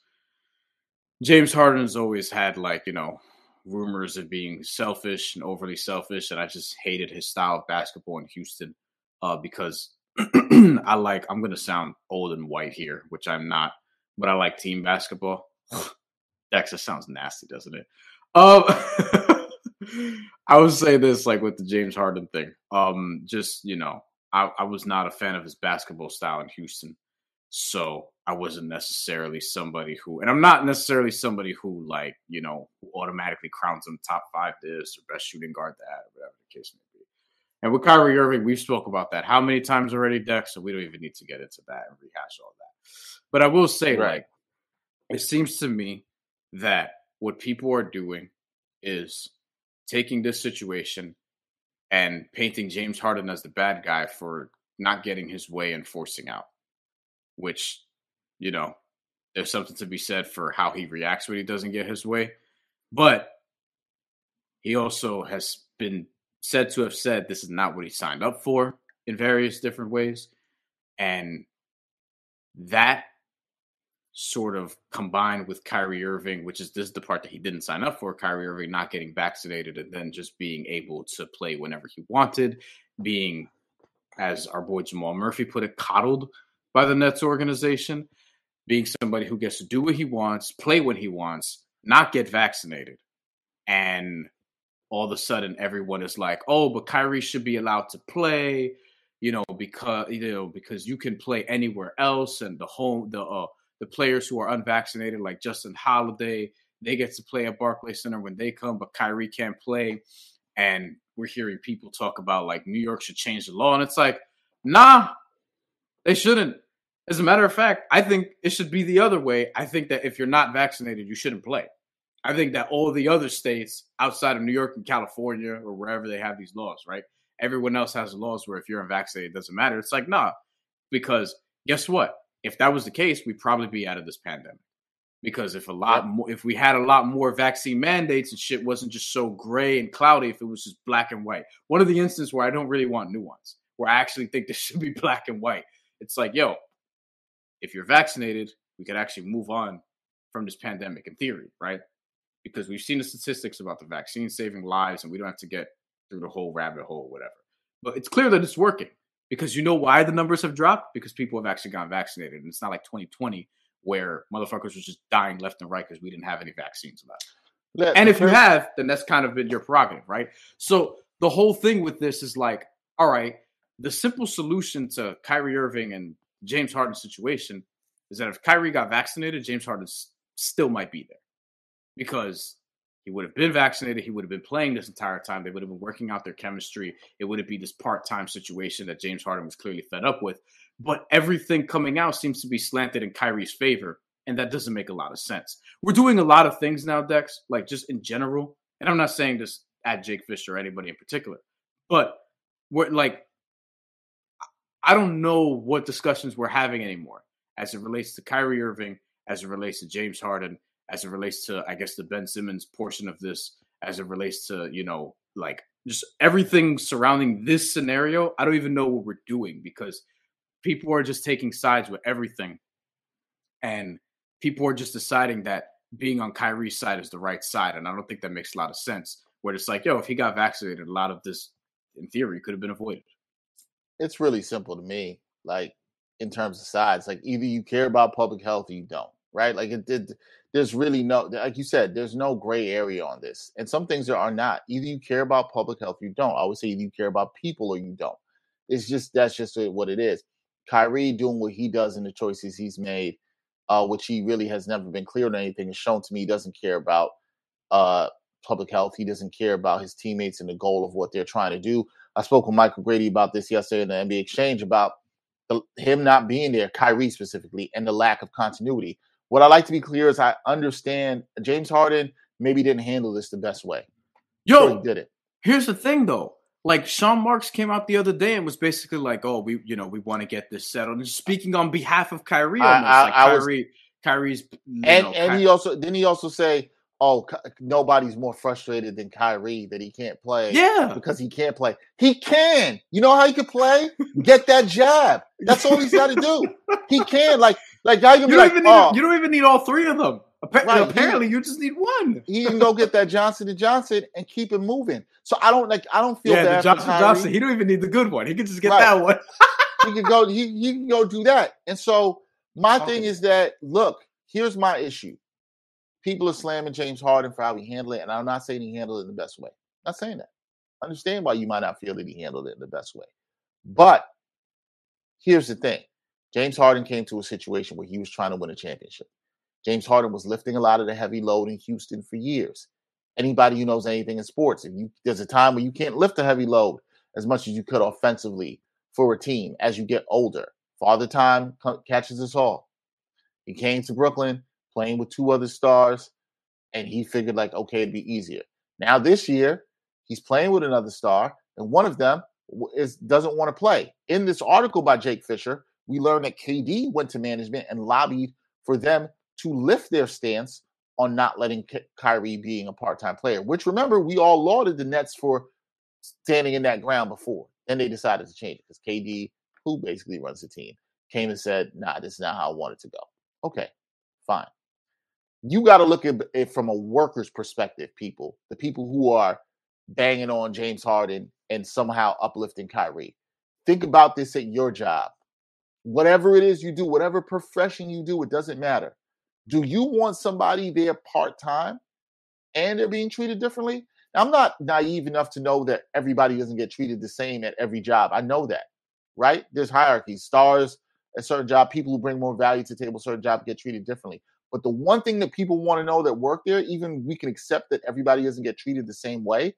James Harden's always had like you know rumors of being selfish and overly selfish, and I just hated his style of basketball in Houston uh, because *clears throat* I like, I'm going to sound old and white here, which I'm not, but I like team basketball. *sighs* Dexa sounds nasty, doesn't it? Um, *laughs* I would say this like with the James Harden thing. Um, just, you know, I, I was not a fan of his basketball style in Houston. So I wasn't necessarily somebody who, and I'm not necessarily somebody who, like, you know, automatically crowns him top five this or best shooting guard that, or whatever the case may be. And with Kyrie Irving, we've spoke about that how many times already, Dex? So we don't even need to get into that and rehash all that. But I will say, right. like, it seems to me that what people are doing is taking this situation and painting James Harden as the bad guy for not getting his way and forcing out, which, you know, there's something to be said for how he reacts when he doesn't get his way. But he also has been said to have said this is not what he signed up for in various different ways. And that sort of combined with Kyrie Irving, which is this is the part that he didn't sign up for, Kyrie Irving not getting vaccinated and then just being able to play whenever he wanted, being, as our boy Jamal Murphy put it, coddled by the Nets organization, being somebody who gets to do what he wants, play when he wants, not get vaccinated. And all of a sudden everyone is like, "Oh, but Kyrie should be allowed to play." You know, because you know because you can play anywhere else, and the home the uh, the players who are unvaccinated, like Justin Holiday, they get to play at Barclays Center when they come, but Kyrie can't play. And we're hearing people talk about like New York should change the law, and it's like, nah, they shouldn't. As a matter of fact, I think it should be the other way. I think that if you're not vaccinated, you shouldn't play. I think that all the other states outside of New York and California or wherever they have these laws, right? Everyone else has laws where if you're unvaccinated, it doesn't matter. It's like, nah, because guess what? If that was the case, we'd probably be out of this pandemic. Because if a lot more, if we had a lot more vaccine mandates and shit wasn't just so gray and cloudy, if it was just black and white. One of the instances where I don't really want nuance, where I actually think this *laughs* should be black and white. It's like, yo, if you're vaccinated, we could actually move on from this pandemic in theory, right? Because we've seen the statistics about the vaccine saving lives and we don't have to get through the whole rabbit hole, or whatever. But it's clear that it's working because you know why the numbers have dropped? Because people have actually gotten vaccinated. And it's not like 2020 where motherfuckers were just dying left and right because we didn't have any vaccines left. and if you have, then that's kind of been your prerogative, right? So the whole thing with this is like, all right, the simple solution to Kyrie Irving and James Harden's situation is that if Kyrie got vaccinated, James Harden still might be there because he would have been vaccinated. He would have been playing this entire time. They would have been working out their chemistry. It wouldn't be this part time situation that James Harden was clearly fed up with. But everything coming out seems to be slanted in Kyrie's favor. And that doesn't make a lot of sense. We're doing a lot of things now, Dex, like just in general. And I'm not saying this at Jake Fisher or anybody in particular, but we're like I don't know what discussions we're having anymore as it relates to Kyrie Irving, as it relates to James Harden, as it relates to, I guess, the Ben Simmons portion of this, as it relates to, you know, like just everything surrounding this scenario. I don't even know what we're doing because people are just taking sides with everything. And people are just deciding that being on Kyrie's side is the right side. And I don't think that makes a lot of sense. Where it's like, yo, if he got vaccinated, a lot of this, in theory, could have been avoided it's really simple to me. Like in terms of sides, like either you care about public health or you don't, right? Like it did. There's really no, like you said, there's no gray area on this, and some things there are not. Either you care about public health, or you don't. I always say either you care about people or you don't. It's just that's just what it is. Kyrie doing what he does and the choices he's made, uh, which he really has never been clear on anything, has shown to me he doesn't care about uh, public health. He doesn't care about his teammates and the goal of what they're trying to do. I spoke with Michael Grady about this yesterday in the NBA Exchange about the, him not being there, Kyrie specifically, and the lack of continuity. What I like to be clear is I understand James Harden maybe didn't handle this the best way. Yo, he did it. Here's the thing, though. Like Sean Marks came out the other day and was basically like, "Oh, we, you know, we want to get this settled." And speaking on behalf of Kyrie, almost I, I, like I Kyrie, was, Kyrie's, and know, and Ky- he also didn't he also say, oh, nobody's more frustrated than Kyrie that he can't play. Yeah. Because he can't play. He can. You know how he can play? *laughs* Get that jab. That's all he's got to do. He can. Like, like can you be like, even oh. need, you don't even need all three of them. Right. Apparently, you just need one. He can go get that Johnson and Johnson and keep it moving. So I don't like. I don't feel yeah, bad. The Johnson Johnson. He don't even need the good one. He can just get right. that one. *laughs* he can go. He, he can go do that. And so my okay. thing is that look. Here's my issue people are slamming James Harden for how he handled it, and I'm not saying he handled it in the best way. I'm not saying that. I understand why you might not feel that he handled it in the best way. But here's the thing James Harden came to a situation where he was trying to win a championship. James Harden was lifting a lot of the heavy load in Houston for years. Anybody who knows anything in sports, if you there's a time where you can't lift a heavy load as much as you could offensively for a team as you get older. Father Time catches us all. He came to Brooklyn playing with two other stars, and he figured like, okay, it'd be easier. Now this year, he's playing with another star, and one of them is doesn't want to play. In this article by Jake Fisher, we learned that KD went to management and lobbied for them to lift their stance on not letting Kyrie being a part-time player. Which remember, we all lauded the Nets for standing in that ground before, and they decided to change it because KD, who basically runs the team, came and said, "Nah, this is not how I want it to go." Okay, fine you got to look at it from a worker's perspective, people, the people who are banging on James Harden and somehow uplifting Kyrie. Think about this at your job. Whatever it is you do, whatever profession you do, it doesn't matter. Do you want somebody there part time and they're being treated differently? Now, I'm not naive enough to know that everybody doesn't get treated the same at every job. I know that, right? There's hierarchies. Stars a certain job, people who bring more value to the table, certain job get treated differently. But the one thing that people want to know that work there, even we can accept that everybody doesn't get treated the same way,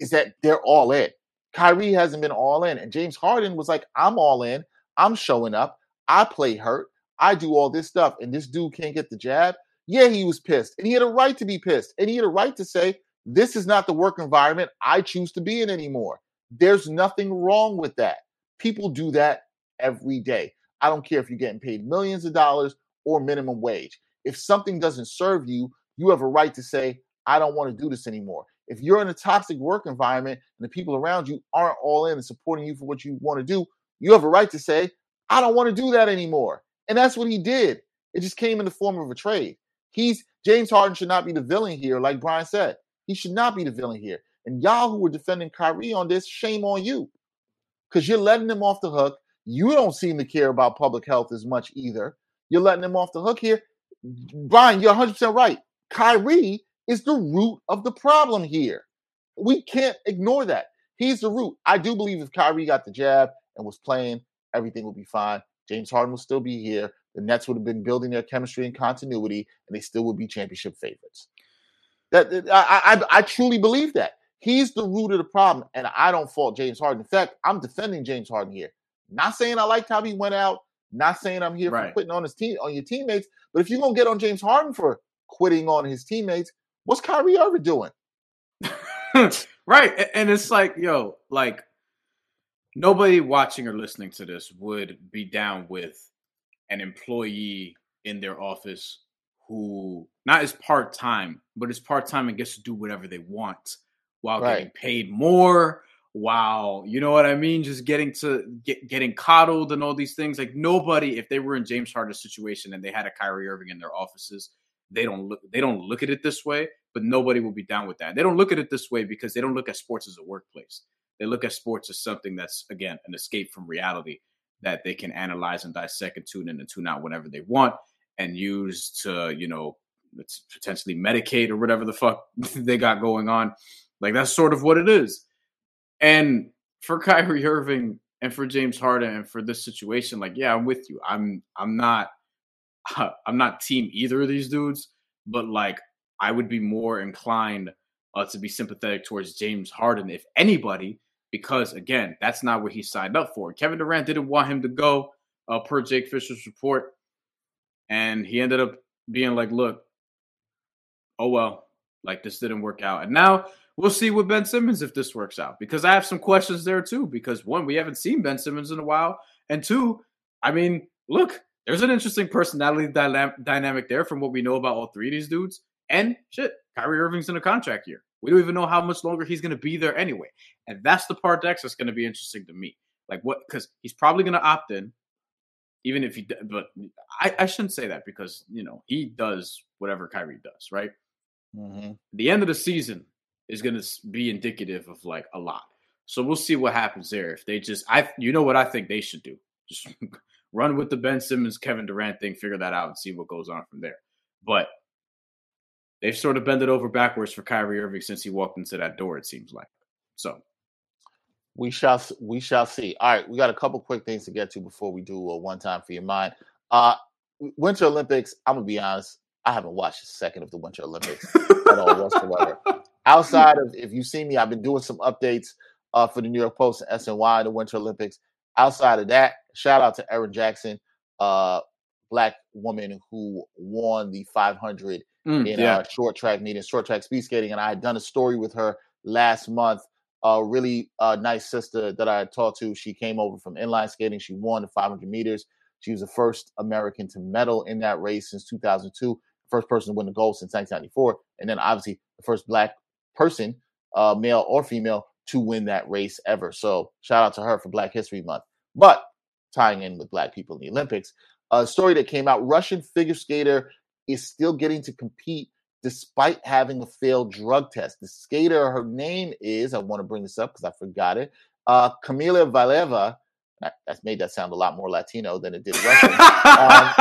is that they're all in. Kyrie hasn't been all in. And James Harden was like, I'm all in. I'm showing up. I play hurt. I do all this stuff. And this dude can't get the jab. Yeah, he was pissed. And he had a right to be pissed. And he had a right to say, this is not the work environment I choose to be in anymore. There's nothing wrong with that. People do that every day. I don't care if you're getting paid millions of dollars or minimum wage. If something doesn't serve you, you have a right to say, I don't want to do this anymore. If you're in a toxic work environment and the people around you aren't all in and supporting you for what you want to do, you have a right to say, I don't want to do that anymore. And that's what he did. It just came in the form of a trade. He's James Harden should not be the villain here, like Brian said. He should not be the villain here. And y'all who were defending Kyrie on this, shame on you. Because you're letting him off the hook. You don't seem to care about public health as much either. You're letting him off the hook here. Brian, you're 100% right. Kyrie is the root of the problem here. We can't ignore that. He's the root. I do believe if Kyrie got the jab and was playing, everything would be fine. James Harden will still be here. The Nets would have been building their chemistry and continuity, and they still would be championship favorites. That I, I, I truly believe that he's the root of the problem, and I don't fault James Harden. In fact, I'm defending James Harden here. Not saying I liked how he went out. Not saying I'm here right. for quitting on his team on your teammates. But if you're gonna get on James Harden for quitting on his teammates, what's Kyrie Irving doing? *laughs* right, and it's like, yo, like nobody watching or listening to this would be down with an employee in their office who not is part time, but is part time and gets to do whatever they want while right. getting paid more. While you know what I mean, just getting to get getting coddled and all these things. Like nobody, if they were in James Harden's situation and they had a Kyrie Irving in their offices, they don't look they don't look at it this way. But nobody will be down with that. They don't look at it this way because they don't look at sports as a workplace. They look at sports as something that's again an escape from reality that they can analyze and dissect and tune in and tune out whenever they want and use to, you know, potentially medicate or whatever the fuck *laughs* they got going on. Like that's sort of what it is. And for *laughs* Kyrie Irving and for James Harden and for this situation, like, yeah, I'm with you. I'm I'm not *laughs* I'm not team either of these dudes, but like I would be more inclined uh, to be sympathetic towards James Harden, if anybody, because again, that's not what he signed up for. Kevin Durant didn't want him to go, uh, per Jake Fisher's report. And he ended up being like, look, oh well, like this didn't work out. And now we'll see with Ben Simmons if this works out. Because I have some questions there too. Because one, we haven't seen Ben Simmons in a while. And two, I mean, look, there's an interesting personality dynamic there from what we know about all three of these dudes. And shit, Kyrie Irving's in a contract year. We don't even know how much longer he's going to be there anyway. And that's the part that's going to be interesting to me. Like what? Because he's probably going to opt in even if he, but I, I shouldn't say that because you know he does whatever Kyrie does, right? Mm-hmm. The end of the season is going to be indicative of like a lot. So we'll see what happens there. If they just, I, you know what I think they should do, just *laughs* run with the Ben Simmons, Kevin Durant thing, figure that out, and see what goes on from there. But they've sort of bended over backwards for Kyrie Irving since he walked into that door. It seems like so. We shall we shall see. All right, we got a couple quick things to get to before we do a one time for your mind. Uh Winter Olympics, I'm gonna be honest, I haven't watched a second of the Winter Olympics at all *laughs* whatsoever. Outside of if you see me, I've been doing some updates uh, for the New York Post and SNY, the Winter Olympics. Outside of that, shout out to Erin Jackson, uh, black woman who won the 500 mm, in yeah. short track meeting, short track speed skating, and I had done a story with her last month a really uh, nice sister that I talked to. She came over from inline skating. She won the 500 meters. She was the first American to medal in that race since 2002, first person to win the gold since 1994, and then obviously the first black person, uh, male or female, to win that race ever. So shout out to her for Black History Month. But tying in with black people in the Olympics, a story that came out: Russian figure skater is still getting to compete despite having a failed drug test. The skater, her name is, I want to bring this up because I forgot it, uh, Kamila Valieva. That, that's made that sound a lot more Latino than it did Russian. um,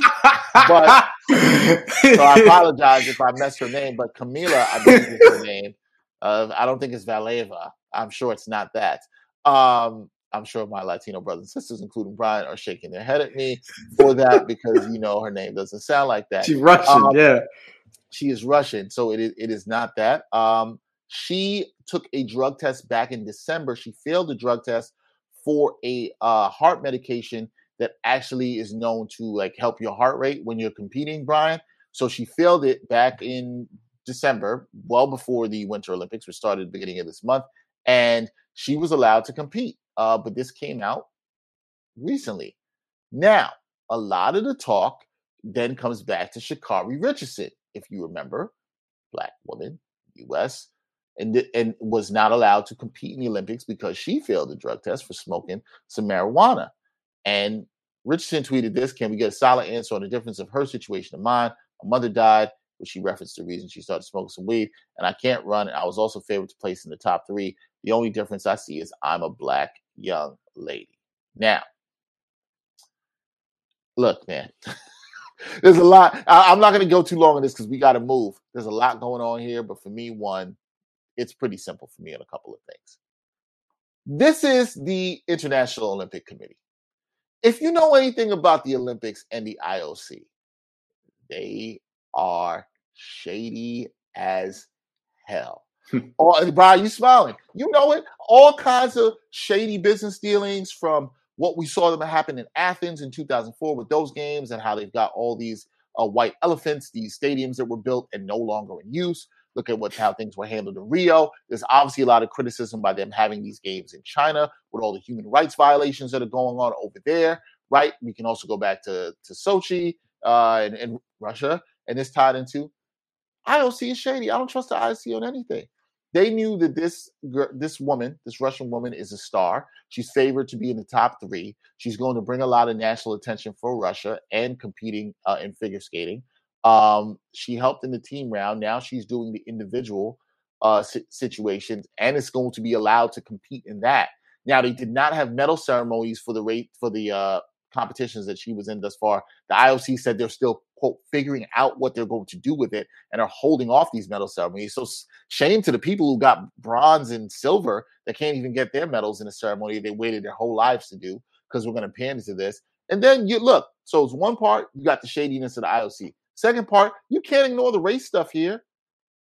but *laughs* so I apologize if I messed her name, but Camila, I believe is her name. Uh, I don't think it's Valeva. I'm sure it's not that. Um, I'm sure my Latino brothers and sisters, including Brian, are shaking their head at me for that because you know her name doesn't sound like *laughs* that. She's Russian, um, yeah. She is Russian, so it is, it is not that. Um, she took a drug test back in December. She failed the drug test for a uh, heart medication that actually is known to like help your heart rate when you're competing, Brian. So she failed it back in December, well before the Winter Olympics, which started at the beginning of this month, and she was allowed to compete. Uh, but this came out recently. Now, a lot of the talk then comes back to Sha'Carri Richardson, if you remember, black woman, U.S and, and was not allowed to compete in the Olympics because she failed the drug test for smoking some marijuana. And Richardson tweeted this Can we get a solid answer on the difference of her situation and mine? My mother died, which she referenced the reason she started smoking some weed, and I can't run. And I was also favored to place in the top three. The only difference I see is I'm a black young lady. Now, look, man. *laughs* There's a lot. I, am not going to go too long on this because we got to move. There's a lot going on here, but for me, one, it's pretty simple for me on a couple of things. This is the International Olympic Committee. If you know anything about the Olympics and the IOC, they are shady as hell. oh, Brian, you smiling. You know it. All kinds of shady business dealings from what we saw them happen in Athens in 2004 with those games and how they've got all these uh, white elephants, these stadiums that were built and no longer in use. Look at what how things were handled in Rio. There's obviously a lot of criticism by them having these games in China with all the human rights violations that are going on over there. Right. We can also go back to to Sochi uh, and, and Russia, and it's tied into IOC is shady. I don't trust the IOC on anything. They knew that this this woman, this Russian woman, is a star. She's favored to be in the top three. She's going to bring a lot of national attention for Russia and competing uh, in figure skating. Um, she helped in the team round. Now she's doing the individual uh, situations and it's going to be allowed to compete in that. Now they did not have medal ceremonies for the rate for the uh, competitions that she was in thus far. The IOC said they're still quote figuring out what they're going to do with it and are holding off these medal ceremonies. So shame to the people who got bronze and silver that can't even get their medals in a ceremony they waited their whole lives to do because we're going to pan into this. And then you look, so it's one part you got the shadiness of the IOC. Second part, you can't ignore the race stuff here.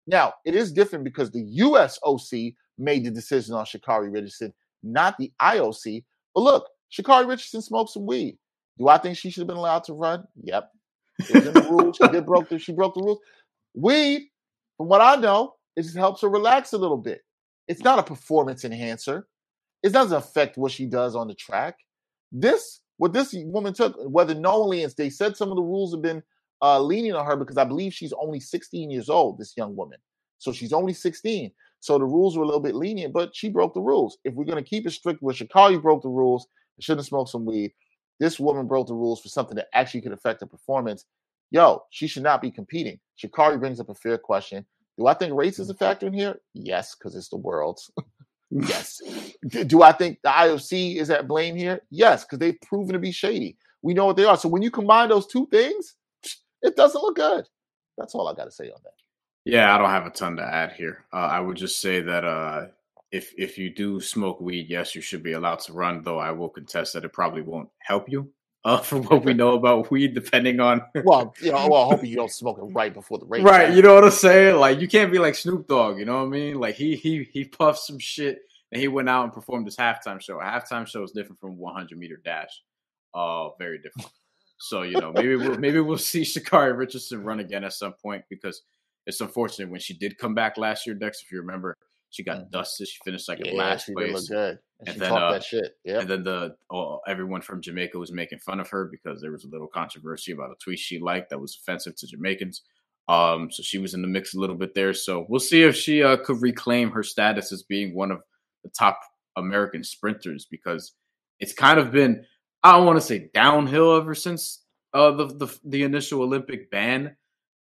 Now, it is different because the USOC made the decision on Sha'Carri Richardson, not the IOC. But look, Sha'Carri Richardson smoked some weed. Do I think she should have been allowed to run? Yep. The rules. She did broke the she broke the rules. Weed, from what I know, it just helps her relax a little bit. It's not a performance enhancer. It doesn't affect what she does on the track. This, what this woman took, whether knowingly, as they said some of the rules have been uh, leaning on her because I believe she's only 16 years old, this young woman. So she's only 16. So the rules were a little bit lenient, but she broke the rules. If we're going to keep it strict where Sha'Carri you broke the rules, shouldn't smoke some weed. This woman broke the rules for something that actually could affect her performance. Yo, she should not be competing. Sha'Carri brings up a fair question. Do I think race is a factor in here? Yes, because it's the world. *laughs* *laughs* yes. Do I think the IOC is at blame here? Yes, because they've proven to be shady. We know what they are. So when you combine those two things, *sniffs* it doesn't look good. That's all I got to say on that. Yeah, I don't have a ton to add here. Uh, I would just say that uh, if if you do smoke weed, yes, you should be allowed to run. Though I will contest that it probably won't help you. *laughs* Uh, from what we know about weed, depending on well, you *laughs* know, well, hoping you don't smoke it right before the race. Right, you know what I'm saying? Like you can't be like Snoop Dogg. You know what I mean? Like he he he puffed some shit and he went out and performed his halftime show. A halftime show is different from 100 meter dash. Uh, very different. So you know, maybe we'll, maybe we'll see Sha'Carri Richardson run again at some point because it's unfortunate when she did come back last year. Dex, if you remember, she got mm. dusted. She finished like yeah, last she place. Did good. And, and then uh, that shit. Yeah. And then the oh, everyone from Jamaica was making fun of her because there was a little controversy about a tweet she liked that was offensive to Jamaicans. Um, so she was in the mix a little bit there. So we'll see if she uh, could reclaim her status as being one of the top American sprinters because it's kind of been I don't want to say downhill ever since uh, the, the the initial Olympic ban,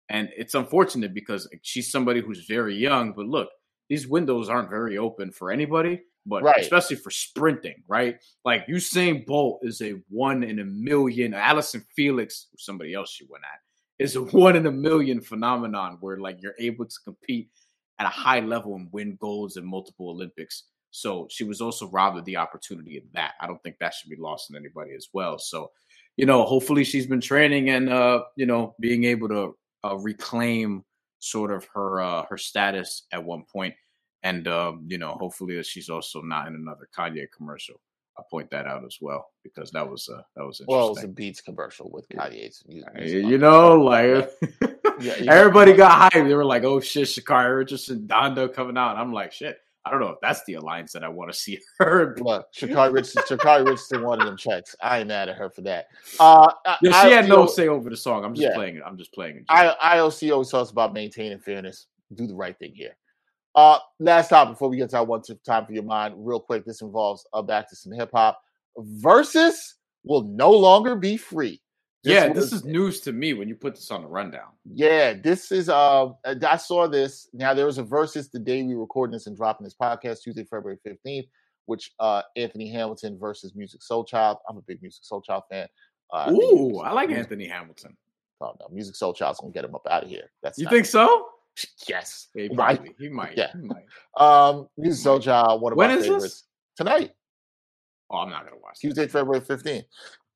and it's unfortunate because she's somebody who's very young. But look, these windows aren't very open for anybody, but right. especially for sprinting, right? Like Usain Bolt is a one in a million. Allyson Felix, somebody else she went at, is a *laughs* one in a million phenomenon where like you're able to compete at a high level and win golds in multiple Olympics. So she was also robbed of the opportunity of that. I don't think that should be lost on anybody as well. So, you know, hopefully she's been training and uh, you know, being able to uh, reclaim sort of her uh, her status at one point, and um, you know, hopefully she's also not in another Kanye commercial. I point that out as well because that was uh, that was interesting. Well, it was a Beats commercial with Kanye's music. You know, like yeah. *laughs* Yeah, everybody got hyped. They were like, "Oh shit, Sha'Carri Richardson, Donda coming out." I'm like, "Shit, I don't know if that's the alliance that I want to see *laughs* her." Look, Sha'Carri Richardson, *laughs* Sha'Carri Richardson wanted them checks. I ain't mad at her for that. Uh, yeah, she I, had no say over the song. I'm just yeah. playing it. I'm just playing it. I, IOC always talks about maintaining fairness. Do the right thing here. Uh, last time before we get to our one time for your mind, real quick. This involves uh, back to some hip hop. Verzuz will no longer be free. This yeah, was, this is news to me when you put this on the rundown. Yeah, this is uh I saw this. Now there was a Verzuz the day we recording this and dropping this podcast, Tuesday, February 15th, which uh Anthony Hamilton versus Musiq Soulchild. I'm a big Musiq Soulchild fan. Uh, Ooh, I, I like Anthony Hamilton. Oh no, Musiq Soulchild's gonna get him up out of here. That's you think so? Yes. he, probably, he might. Yeah. He might. Um, Musiq Soulchild, one of when my favorites. This? Tonight. Oh, I'm not gonna watch Tuesday, February 15th.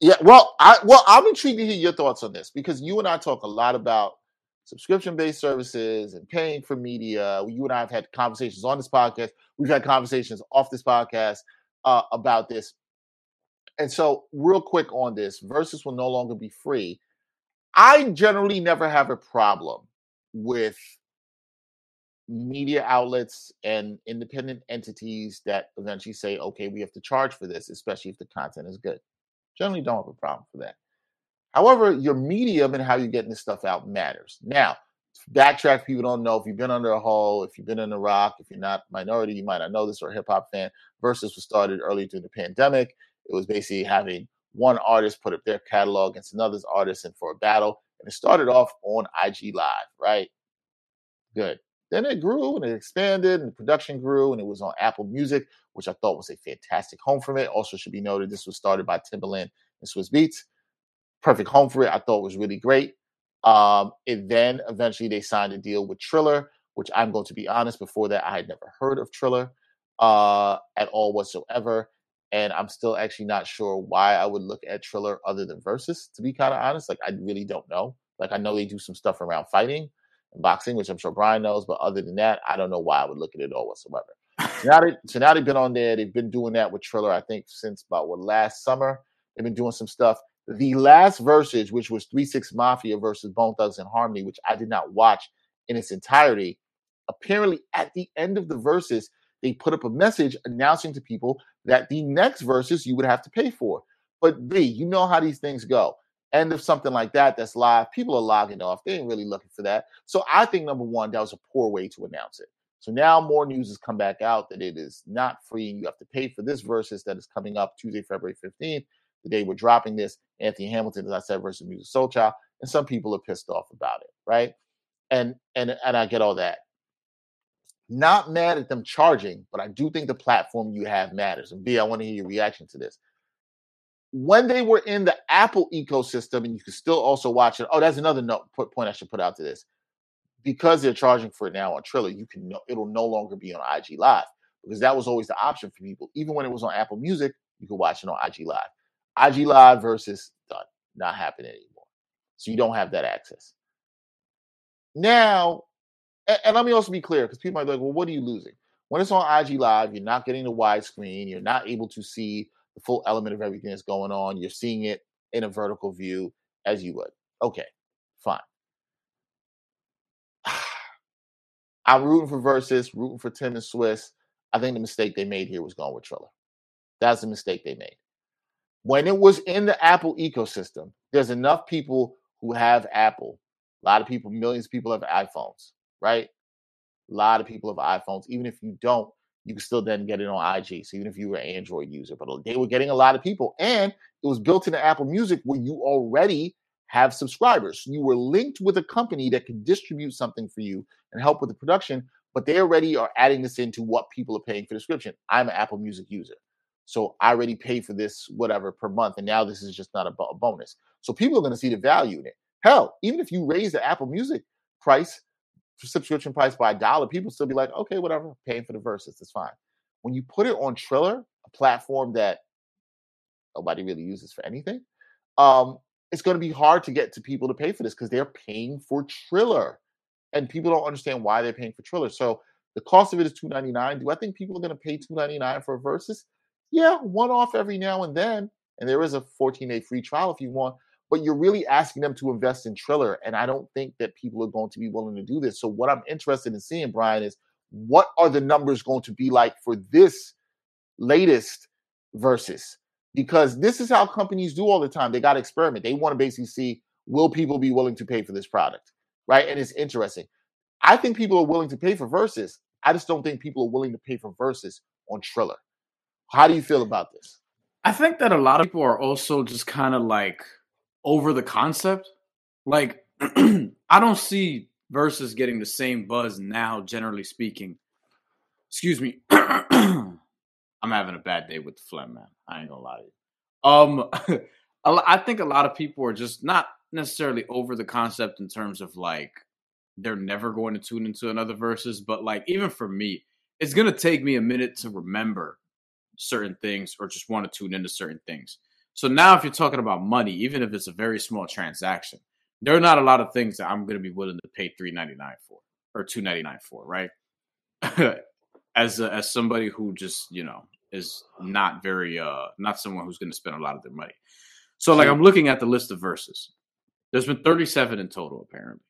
Yeah, well, I well, I'm intrigued to hear your thoughts on this because you and I talk a lot about subscription-based services and paying for media. You and I have had conversations on this podcast. We've had conversations off this podcast uh, about this. And so, real quick on this, Verzuz will no longer be free. I generally never have a problem with media outlets and independent entities that eventually say, okay, we have to charge for this, especially if the content is good. Generally, don't have a problem for that. However, your medium and how you're getting this stuff out matters. Now, backtrack, people don't know if you've been under a hole, if you've been in rock, if you're not minority, you might not know this or a hip hop fan. Verzuz was started early during the pandemic. It was basically having one artist put up their catalog against another's artist and for a battle. And it started off on IG Live, right? Good. Then it grew and it expanded and production grew and it was on Apple Music, which I thought was a fantastic home for it. Also should be noted this was started by Timbaland and Swizz Beatz. Perfect home for it. I thought was really great. Um, and then eventually they signed a deal with Triller, which I'm going to be honest, before that I had never heard of Triller uh, at all whatsoever. And I'm still actually not sure why I would look at Triller other than Verzuz, to be kind of honest. Like I really don't know. Like I know they do some stuff around fighting, boxing, which I'm sure Brian knows. But other than that, I don't know why I would look at it all whatsoever. so, now they, so now they've been on there. They've been doing that with Triller, I think, since about what last summer. They've been doing some stuff. The last Verzuz, which was Three Six Mafia versus Bone Thugs and Harmony, which I did not watch in its entirety. Apparently, at the end of the verses, they put up a message announcing to people that the next verses you would have to pay for. But B, you know how these things go end of something like that that's live, people are logging off. They ain't really looking for that. So I think number one, that was a poor way to announce it. So now more news has come back out that it is not free. You have to pay for this Verzuz that is coming up Tuesday, February 15th. The day we're dropping this, Anthony Hamilton, as I said, versus Musiq Soulchild. And some people are pissed off about it, right? And and and I get all that. Not mad at them charging, but I do think the platform you have matters. And B, I want to hear your reaction to this when they were in the Apple ecosystem, and you can still also watch it. Oh, that's another note, point I should put out to this. Because they're charging for it now on Triller, you can it'll no longer be on IG Live because that was always the option for people. Even when it was on Apple Music, you could watch it on IG Live. IG Live Verzuz done, not happening anymore. So you don't have that access. Now, and, and let me also be clear because people might be like, well, what are you losing? When it's on IG Live, you're not getting the widescreen, you're not able to see the full element of everything that's going on. You're seeing it in a vertical view as you would. Okay, fine. *sighs* I'm rooting for Verzuz, rooting for Tim and Swizz. I think the mistake they made here was going with Triller. That's the mistake they made. When it was in the Apple ecosystem, there's enough people who have Apple. A lot of people, millions of people have iPhones, right? A lot of people have iPhones. Even if you don't, you can still then get it on IG. So even if you were an Android user, but uh, they were getting a lot of people, and it was built into Apple Music where you already have subscribers. You were linked with a company that can distribute something for you and help with the production, but they already are adding this into what people are paying for the subscription. I'm an Apple Music user. So I already pay for this whatever per month, and now this is just not a bonus. So people are going to see the value in it. Hell, even if you raise the Apple Music price subscription price by a dollar, people still be like, okay, whatever, paying for the verses, it's fine. When you put it on Triller, a platform that nobody really uses for anything, um, it's going to be hard to get to people to pay for this because they're paying for Triller, and people don't understand why they're paying for Triller. So the cost of it is two ninety nine. Do I think people are going to pay two ninety nine for a Verzuz? Yeah, one off every now and then, and there is a fourteen day free trial if you want. But you're really asking them to invest in Triller, and I don't think that people are going to be willing to do this. So what I'm interested in seeing, Brian, is what are the numbers going to be like for this latest Verzuz? Because this is how companies do all the time. They got to experiment. They want to basically see will people be willing to pay for this product, right? And it's interesting. I think people are willing to pay for verses. I just don't think people are willing to pay for verses on Triller. How do you feel about this? I think that a lot of people are also just kind of like over the concept. Like, *clears throat* I don't see Verzuz getting the same buzz now, generally speaking. Excuse me. *clears throat* I'm having a bad day with the phlegm, man. I ain't gonna lie to you. Um, *laughs* I think a lot of people are just not necessarily over the concept in terms of like they're never going to tune into another Verzuz, but like even for me, it's gonna take me a minute to remember certain things or just want to tune into certain things. So now if you're talking about money, even if it's a very small transaction, there are not a lot of things that I'm gonna be willing to pay three ninety nine for or two ninety nine for, right? *laughs* as a, as somebody who just you know is not very uh not someone who's going to spend a lot of their money. So like I'm looking at the list of verses. There's been 37 in total apparently.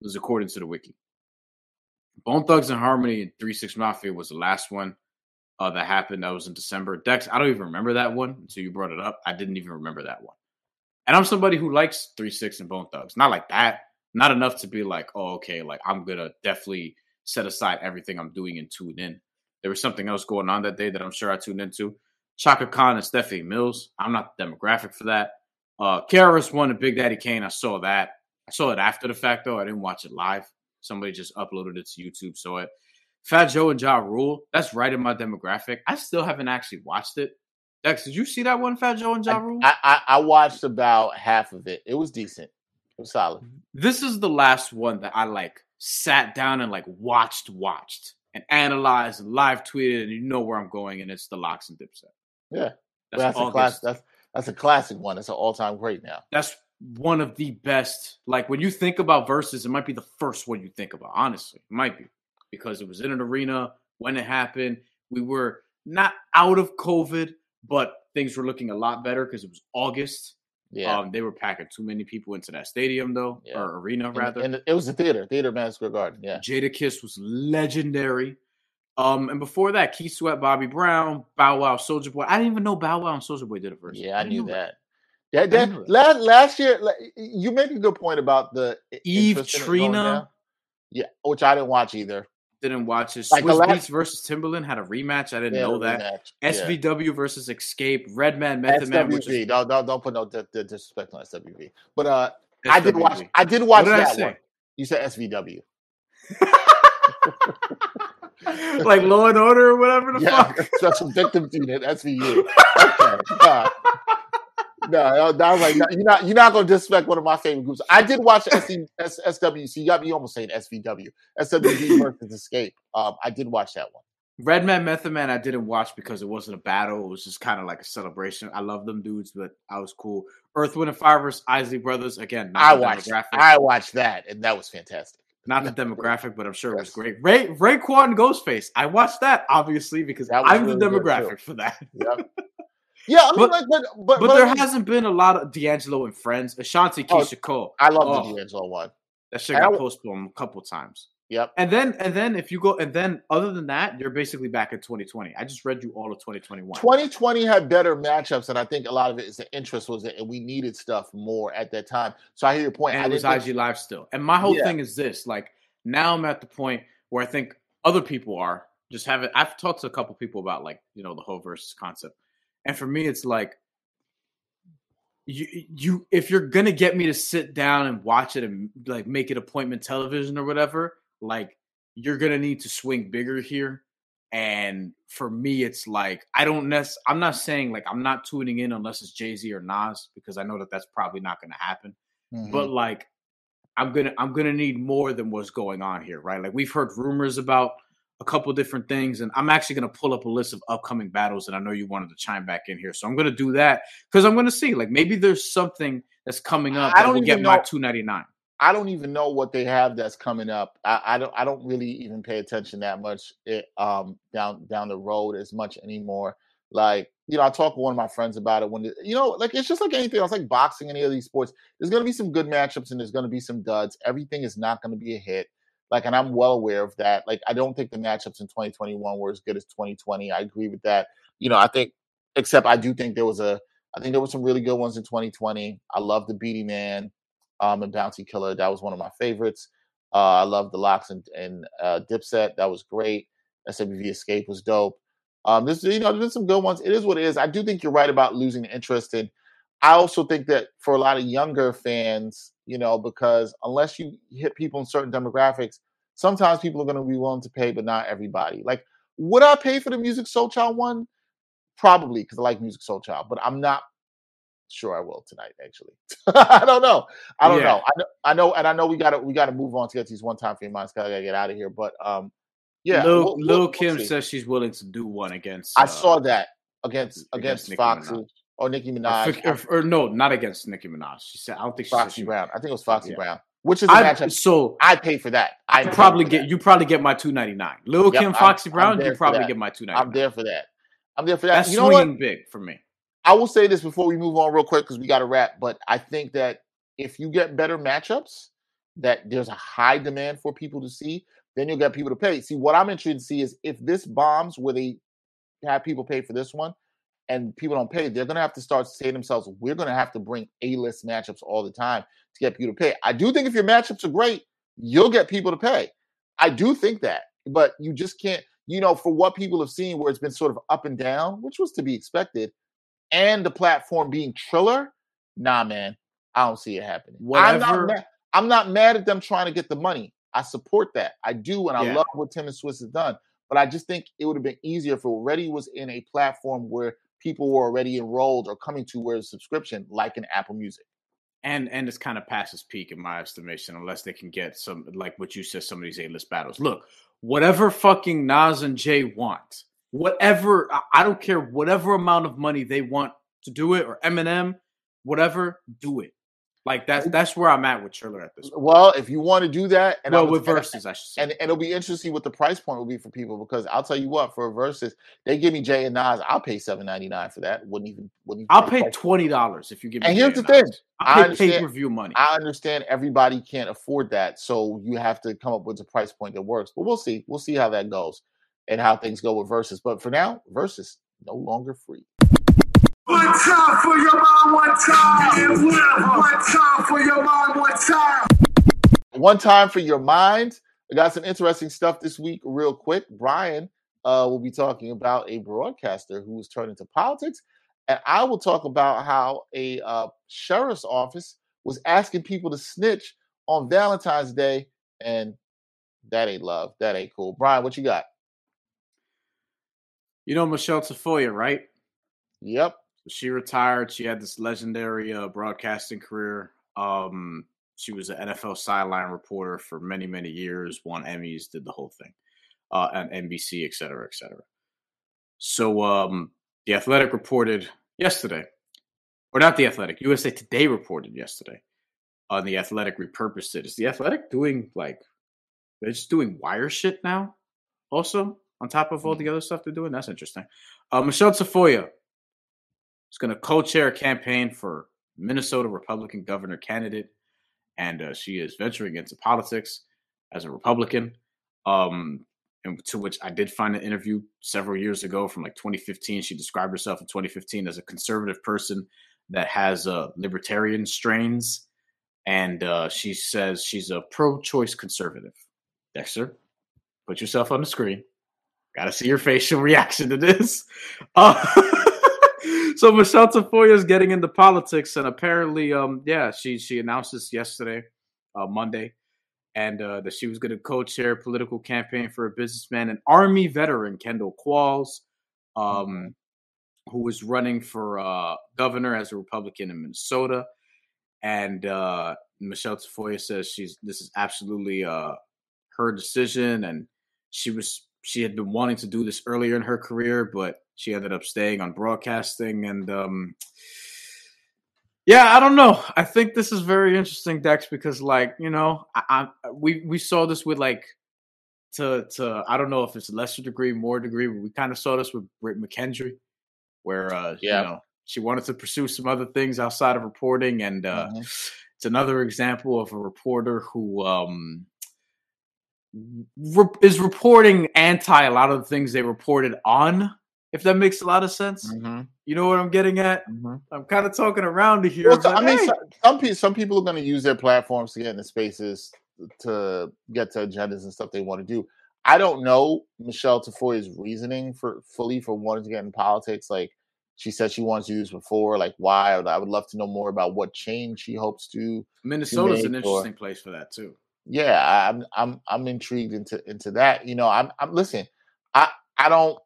This is according to the wiki. Bone Thugs and Harmony and 3 6 Mafia was the last one uh, that happened. That was in December. Dex, I don't even remember that one until you brought it up. I didn't even remember that one. And I'm somebody who likes 3 6 and Bone Thugs. Not like that. Not enough to be like, oh, okay, like I'm to definitely set aside everything I'm doing and tune in. There was something else going on that day that I'm sure I tuned into. Chaka Khan and Stephanie Mills. I'm not the demographic for that. Uh KRS One and Big Daddy Kane. I saw that. I saw it after the fact though. I didn't watch it live. Somebody just uploaded it to YouTube. Saw it. Fat Joe and Ja Rule. That's right in my demographic. I still haven't actually watched it. Dex, did you see that one, Fat Joe and Ja Rule? I, I, I watched about half of it. It was decent. It was solid. This is the last one that I like sat down and like watched, watched and analyzed and live tweeted, and you know where I'm going, and it's the LOX and Dipset. Yeah, that's, that's a class. That's that's a classic one. It's an all time great now. That's one of the best. Like when you think about verses, it might be the first one you think about. Honestly, it might be because it was in an arena when it happened. We were not out of COVID, but things were looking a lot better because it was August. Yeah, um, they were packing too many people into that stadium though, yeah. or arena rather. And, and, it was a theater, theater Madison Square Garden. Yeah, Jadakiss was legendary. Um, and before that, Keith Sweat, Bobby Brown, Bow Wow, Soulja Boy. I didn't even know Bow Wow and Soulja Boy did it first. Yeah, I, I knew that. that. Yeah, that, last, last year, you made a good point about the Eve Trina. Yeah, which I didn't watch either. Didn't watch it. Like Swizz last... Beatz versus Timbaland had a rematch. I didn't yeah, know that. Rematch. SVW yeah. versus Xscape. Redman Method SWV. Man. Is... Don't, don't don't put no d- d- disrespect on SWV. But uh, SWV. I did watch. I did watch did that one. You said SVW. *laughs* like Law and Order or whatever the yeah, fuck. *laughs* Special Victims Unit. SVU. *laughs* Okay no, that was like you're not you're not gonna disrespect one of my favorite groups. I did watch SC, S, SWC. You got me almost saying SVW. SWV *laughs* versus Xscape. Um, I did watch that one. Redman Method Man, I didn't watch because it wasn't a battle. It was just kind of like a celebration. I love them dudes, but I was cool. Earth, Wind, and Fire versus Isley Brothers. Again, I watched. I watched that, and that was fantastic. Not the demographic, but I'm sure it was great. Ray Raekwon Ghostface. I watched that obviously because I'm really the demographic for that. Yep. *laughs* Yeah, I mean, but, like, but, but, but there I mean, hasn't been a lot of D'Angelo and friends. Ashanti oh, Cole. I love oh, the D'Angelo one. That shit got postponed a couple times. Yep. And then and then if you go and then other than that, you're basically back in 2020. I just read you all of 2021. 2020 had better matchups, and I think a lot of it is the interest was that we needed stuff more at that time. So I hear your point. And I it was IG think... Live still. And my whole yeah. thing is this: like now I'm at the point where I think other people are just having. I've talked to a couple people about like you know the whole Verzuz concept, and for me, it's like you you if you're gonna get me to sit down and watch it and like make it appointment television or whatever, like you're gonna need to swing bigger here. And for me, it's like I don't nec- I'm not saying like I'm not tuning in unless it's Jay Z or Nas because I know that that's probably not gonna happen. Mm-hmm. But like I'm gonna I'm gonna need more than what's going on here, right? Like we've heard rumors about a couple different things, and I'm actually gonna pull up a list of upcoming battles, and I know you wanted to chime back in here, so I'm gonna do that because I'm gonna see like maybe there's something that's coming up. I don't will get know. my 299. I don't even know what they have that's coming up. I, I, don't I don't really even pay attention that much it, eh, um down down the road as much anymore. Like you know, I talk with one of my friends about it when you know, like it's just like anything else, like boxing, any of these sports. There's going to be some good matchups and there's going to be some duds. Everything is not going to be a hit. Like, and I'm well aware of that. Like, I don't think the matchups in 2021 were as good as 2020. I agree with that. You know, I think, except I do think there was a, I think there were some really good ones in 2020. I love the Beenie Man um, and Bounty Killer. That was one of my favorites. Uh, I love the LOX and, and uh, Dipset. That was great. SWV Xscape was dope. Um, this, you know, there's some good ones. It is what it is. I do think you're right about losing interest and I also think that for a lot of younger fans, you know, because unless you hit people in certain demographics, sometimes people are going to be willing to pay, but not everybody. Like, would I pay for the Musiq Soulchild one? Probably because I like Musiq Soulchild, but I'm not sure I will tonight. Actually, *laughs* I don't know. I don't yeah. know. I know. I know, and I know we got to we got to move on to get these one time for your minds. Cause I gotta get out of here. But um, yeah, Lil, we'll, Lil we'll, Kim we'll says she's willing to do one against. I uh, saw that against against, against or Nicki Minaj, or, or, or, no, not against Nicki Minaj. She said I don't think she Foxy she, Brown. I think it was Foxy yeah. Brown. Which is a I, matchup. So I pay for that. I probably get that. you probably get my two ninety nine. Lil yep, Kim, Foxy I'm, Brown, I'm you probably get my two ninety nine. I'm there for that. I'm there for that. That's you know what? big for me. I will say this before we move on real quick because we got to wrap. But I think that if you get better matchups, that there's a high demand for people to see, then you'll get people to pay. See, what I'm interested to see is if this bombs where they have people pay for this one and people don't pay, they're going to have to start saying to themselves, we're going to have to bring A list matchups all the time to get people to pay. I do think if your matchups are great, you'll get people to pay. I do think that, but you just can't, you know, for what people have seen where it's been sort of up and down, which was to be expected, and the platform being Triller, nah, man, I don't see it happening. Whatever. I'm not, mad, I'm not mad at them trying to get the money. I support that. I do, and I love what Tim and Swizz has done. But I just think it would have been easier if it already was in a platform where people were already enrolled or coming to where a subscription, like in Apple Music. And and it's kind of past its peak in my estimation, unless they can get some like what you said, some of these A-list battles. Look, whatever fucking Nas and Jay want, whatever I don't care whatever amount of money they want to do it or Eminem, whatever, do it. Like that's that's where I'm at with Triller at this. Point. Well, if you want to do that, and well, with Verzuz, I should say, and, and it'll be interesting what the price point will be for people because I'll tell you what, for Verzuz, they give me Jay and Nas, I'll pay seven ninety nine for that. Wouldn't even wouldn't. Even I'll pay twenty dollars if you give me. And here's the thing, I pay pay per view money. I understand everybody can't afford that, so you have to come up with a price point that works. But we'll see, we'll see how that goes and how things go with Verzuz. But for now, Verzuz no longer free. One time for your mind, one time. One time for your mind, one time. One time for your mind. I got some interesting stuff this week, real quick. Brian uh, will be talking about a broadcaster who was turned into politics. And I will talk about how a uh, sheriff's office was asking people to snitch on Valentine's Day. And that ain't love. That ain't cool. Brian, what you got? You know Michelle Tafoya, right? Yep she retired. She had this legendary uh, broadcasting career. Um, she was an NFL sideline reporter for many, many years. Won Emmys, did the whole thing, uh, and NBC, et cetera, et cetera. So, um, the Athletic reported yesterday, or not the Athletic, USA Today reported yesterday. On uh, the Athletic repurposed it. Is the Athletic doing like they're just doing wire shit now? Also, on top of all the mm-hmm. other stuff they're doing, that's interesting. Uh, Michelle Tafoya is going to co-chair a campaign for Minnesota Republican governor candidate, and uh, she is venturing into politics as a Republican. Um, and to which I did find an interview several years ago from like 2015. She described herself in 2015 as a conservative person that has uh, libertarian strains, and uh, she says she's a pro-choice conservative. Dexter, put yourself on the screen. Got to see your facial *laughs* reaction to this. Uh, *laughs* so Michelle Tafoya is getting into politics, and apparently, um, yeah, she she announced this yesterday, uh, Monday, and uh, that she was going to co-chair a political campaign for a businessman, an Army veteran, Kendall Qualls, um, mm-hmm. who was running for uh, governor as a Republican in Minnesota. and uh, Michelle Tafoya says she's this is absolutely uh, her decision, and she was she had been wanting to do this earlier in her career, but she ended up staying on broadcasting, and um, yeah, I don't know. I think this is very interesting, Dex, because like you know, I, I we we saw this with like to to I don't know if it's lesser degree, more degree, but we kind of saw this with Britt McHenry, where uh, yeah. you know she wanted to pursue some other things outside of reporting, and uh, mm-hmm. it's another example of a reporter who um re- is reporting anti a lot of the things they reported on if that makes a lot of sense. Mm-hmm. You know what I'm getting at? Mm-hmm. I'm kind of talking around here. Well, so, I mean, hey. some, some people, some people are going to use their platforms to get into spaces to get to agendas and stuff they want to do. I don't know Michelle Tafoya's reasoning for fully for wanting to get in politics. Like she said, she wants to do this before. Like why? I would love to know more about what change she hopes to. Minnesota's to an interesting or, place for that too. Yeah, I'm I'm I'm intrigued into into that. You know, I'm I'm listen. I I don't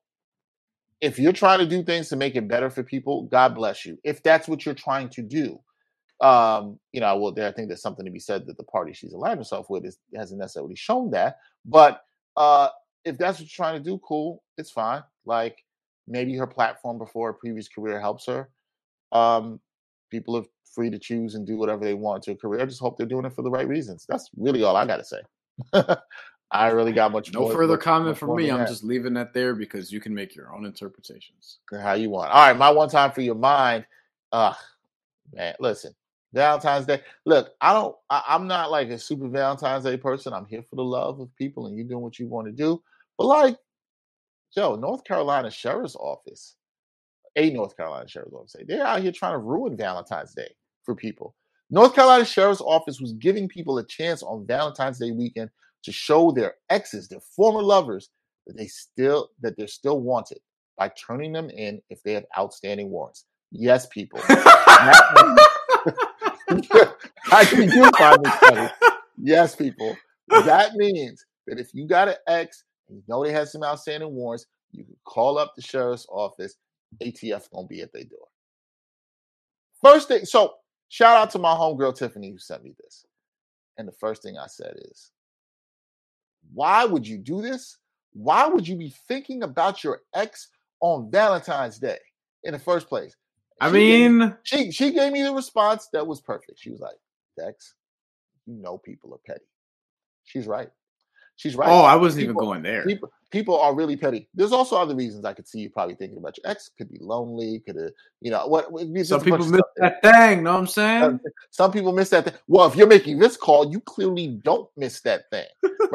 if you're trying to do things to make it better for people, God bless you. If that's what you're trying to do, um, you know, well, there I think there's something to be said that the party she's aligned herself with is hasn't necessarily shown that. But uh, if that's what you're trying to do, cool, it's fine. Like maybe her platform before her previous career helps her. Um, people are free to choose and do whatever they want to a career. I just hope they're doing it for the right reasons. That's really all I got to say. *laughs* I really got much. No further comment from me. I'm that. just leaving that there because you can make your own interpretations. How you want. All right, my one time for your mind. Uh man, listen. Valentine's Day. Look, I don't. I, am not like a super Valentine's Day person. I'm here for the love of people, and you doing what you want to do. But like, Joe, North Carolina Sheriff's Office, a North Carolina Sheriff's Office, they're out here trying to ruin Valentine's Day for people. North Carolina Sheriff's Office was giving people a chance on Valentine's Day weekend to show their exes, their former lovers, that they still that they're still wanted by turning them in if they have outstanding warrants. Yes, people. *laughs* *laughs* I can do find. Yes, people. That means that if you got an ex and you know they have some outstanding warrants, you can call up the sheriff's office. ATF gonna be at their door. First thing, so shout out to my homegirl Tiffany who sent me this. And the first thing I said is, why would you do this? Why would you be thinking about your ex on Valentine's Day in the first place? I mean, gave, she she gave me the response that was perfect. She was like, "Dex, you know people are petty." She's right. She's right. Oh, I wasn't people, even going there. People, people are really petty. There's also other reasons I could see you probably thinking about your ex. Could be lonely. Could have, you know, what? Some people miss that thing. Know what I'm saying? Some people miss that thing. Well, if you're making this call, you clearly don't miss that thing,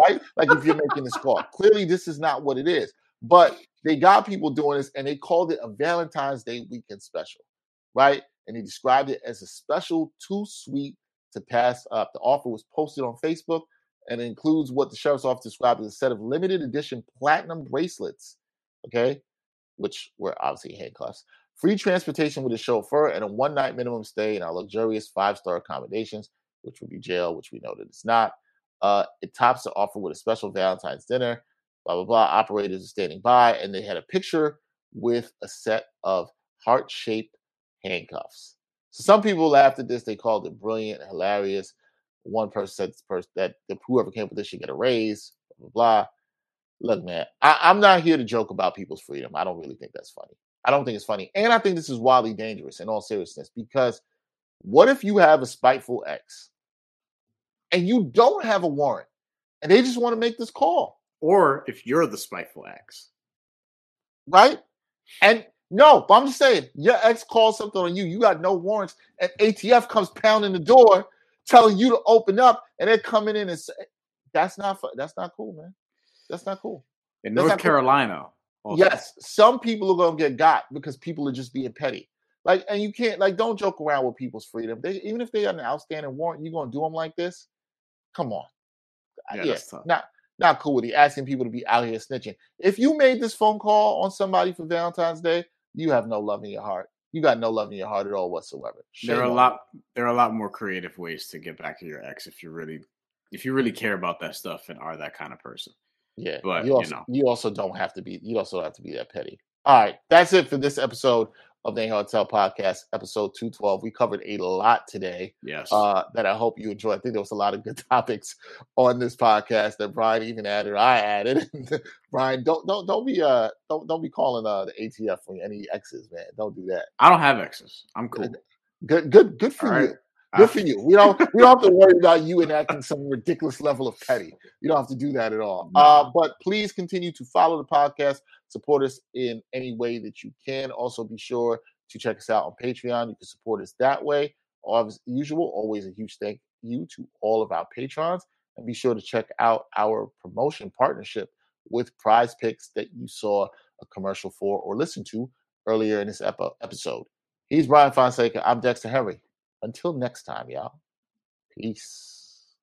right? like if you're making this call, clearly this is not what it is. But they got people doing this, and they called it a Valentine's Day weekend special, right? And they described it as a special too sweet to pass up. The offer was posted on Facebook and includes what the sheriff's office described as a set of limited edition platinum bracelets, okay, which were obviously handcuffs, free transportation with a chauffeur, and a one night minimum stay in our luxurious five star accommodations, which would be jail, which we know that it's not. Uh, it tops the offer with a special Valentine's dinner, blah, blah, blah. Operators are standing by, and they had a picture with a set of heart shaped handcuffs. So some people laughed at this. They called it brilliant, hilarious. One person said this person, that the, whoever came with this should get a raise, blah, blah, blah. Look, man, I, I'm not here to joke about people's freedom. I don't really think that's funny. I don't think it's funny. And I think this is wildly dangerous in all seriousness because what if you have a spiteful ex and you don't have a warrant and they just want to make this call? Or if you're the spiteful ex. Right? And no, but I'm just saying, your ex calls something on you, you got no warrants, and ATF comes pounding the door telling you to open up, and they're coming in and say, "That's not that's not cool, man. That's not cool." In that's North Carolina, cool. yes, some people are gonna get got because people are just being petty. Like, and you can't like don't joke around with people's freedom. They even if they got an outstanding warrant, you gonna do them like this? Come on, yeah, yeah not not cool with you asking people to be out here snitching. If you made this phone call on somebody for Valentine's Day, you have no love in your heart you got no love in your heart at all whatsoever. Shame there are a lot there are a lot more creative ways to get back to your ex if you really if you really care about that stuff and are that kind of person. Yeah, but you also, you, know. you also don't have to be you also have to be that petty. All right, that's it for this episode of the Hotel Podcast, episode 212. We covered a lot today. Yes. Uh, that I hope you enjoy. I think there was a lot of good *laughs* topics on this podcast that Brian even added. I added. *laughs* Brian, don't don't don't be uh don't don't be calling uh the ATF for any exes, man. Don't do that. I don't have exes. I'm cool. Good good good for All you. Good for you. We don't we don't have to worry about you enacting some *laughs* ridiculous level of petty. You don't have to do that at all. Uh, but please continue to follow the podcast, support us in any way that you can. Also, be sure to check us out on Patreon. You can support us that way. As usual, always a huge thank you to all of our patrons. And be sure to check out our promotion partnership with PrizePicks that you saw a commercial for or listened to earlier in this epi- episode. He's Brian Fonseca. I'm Dexter Henry. Until next time, y'all. Peace.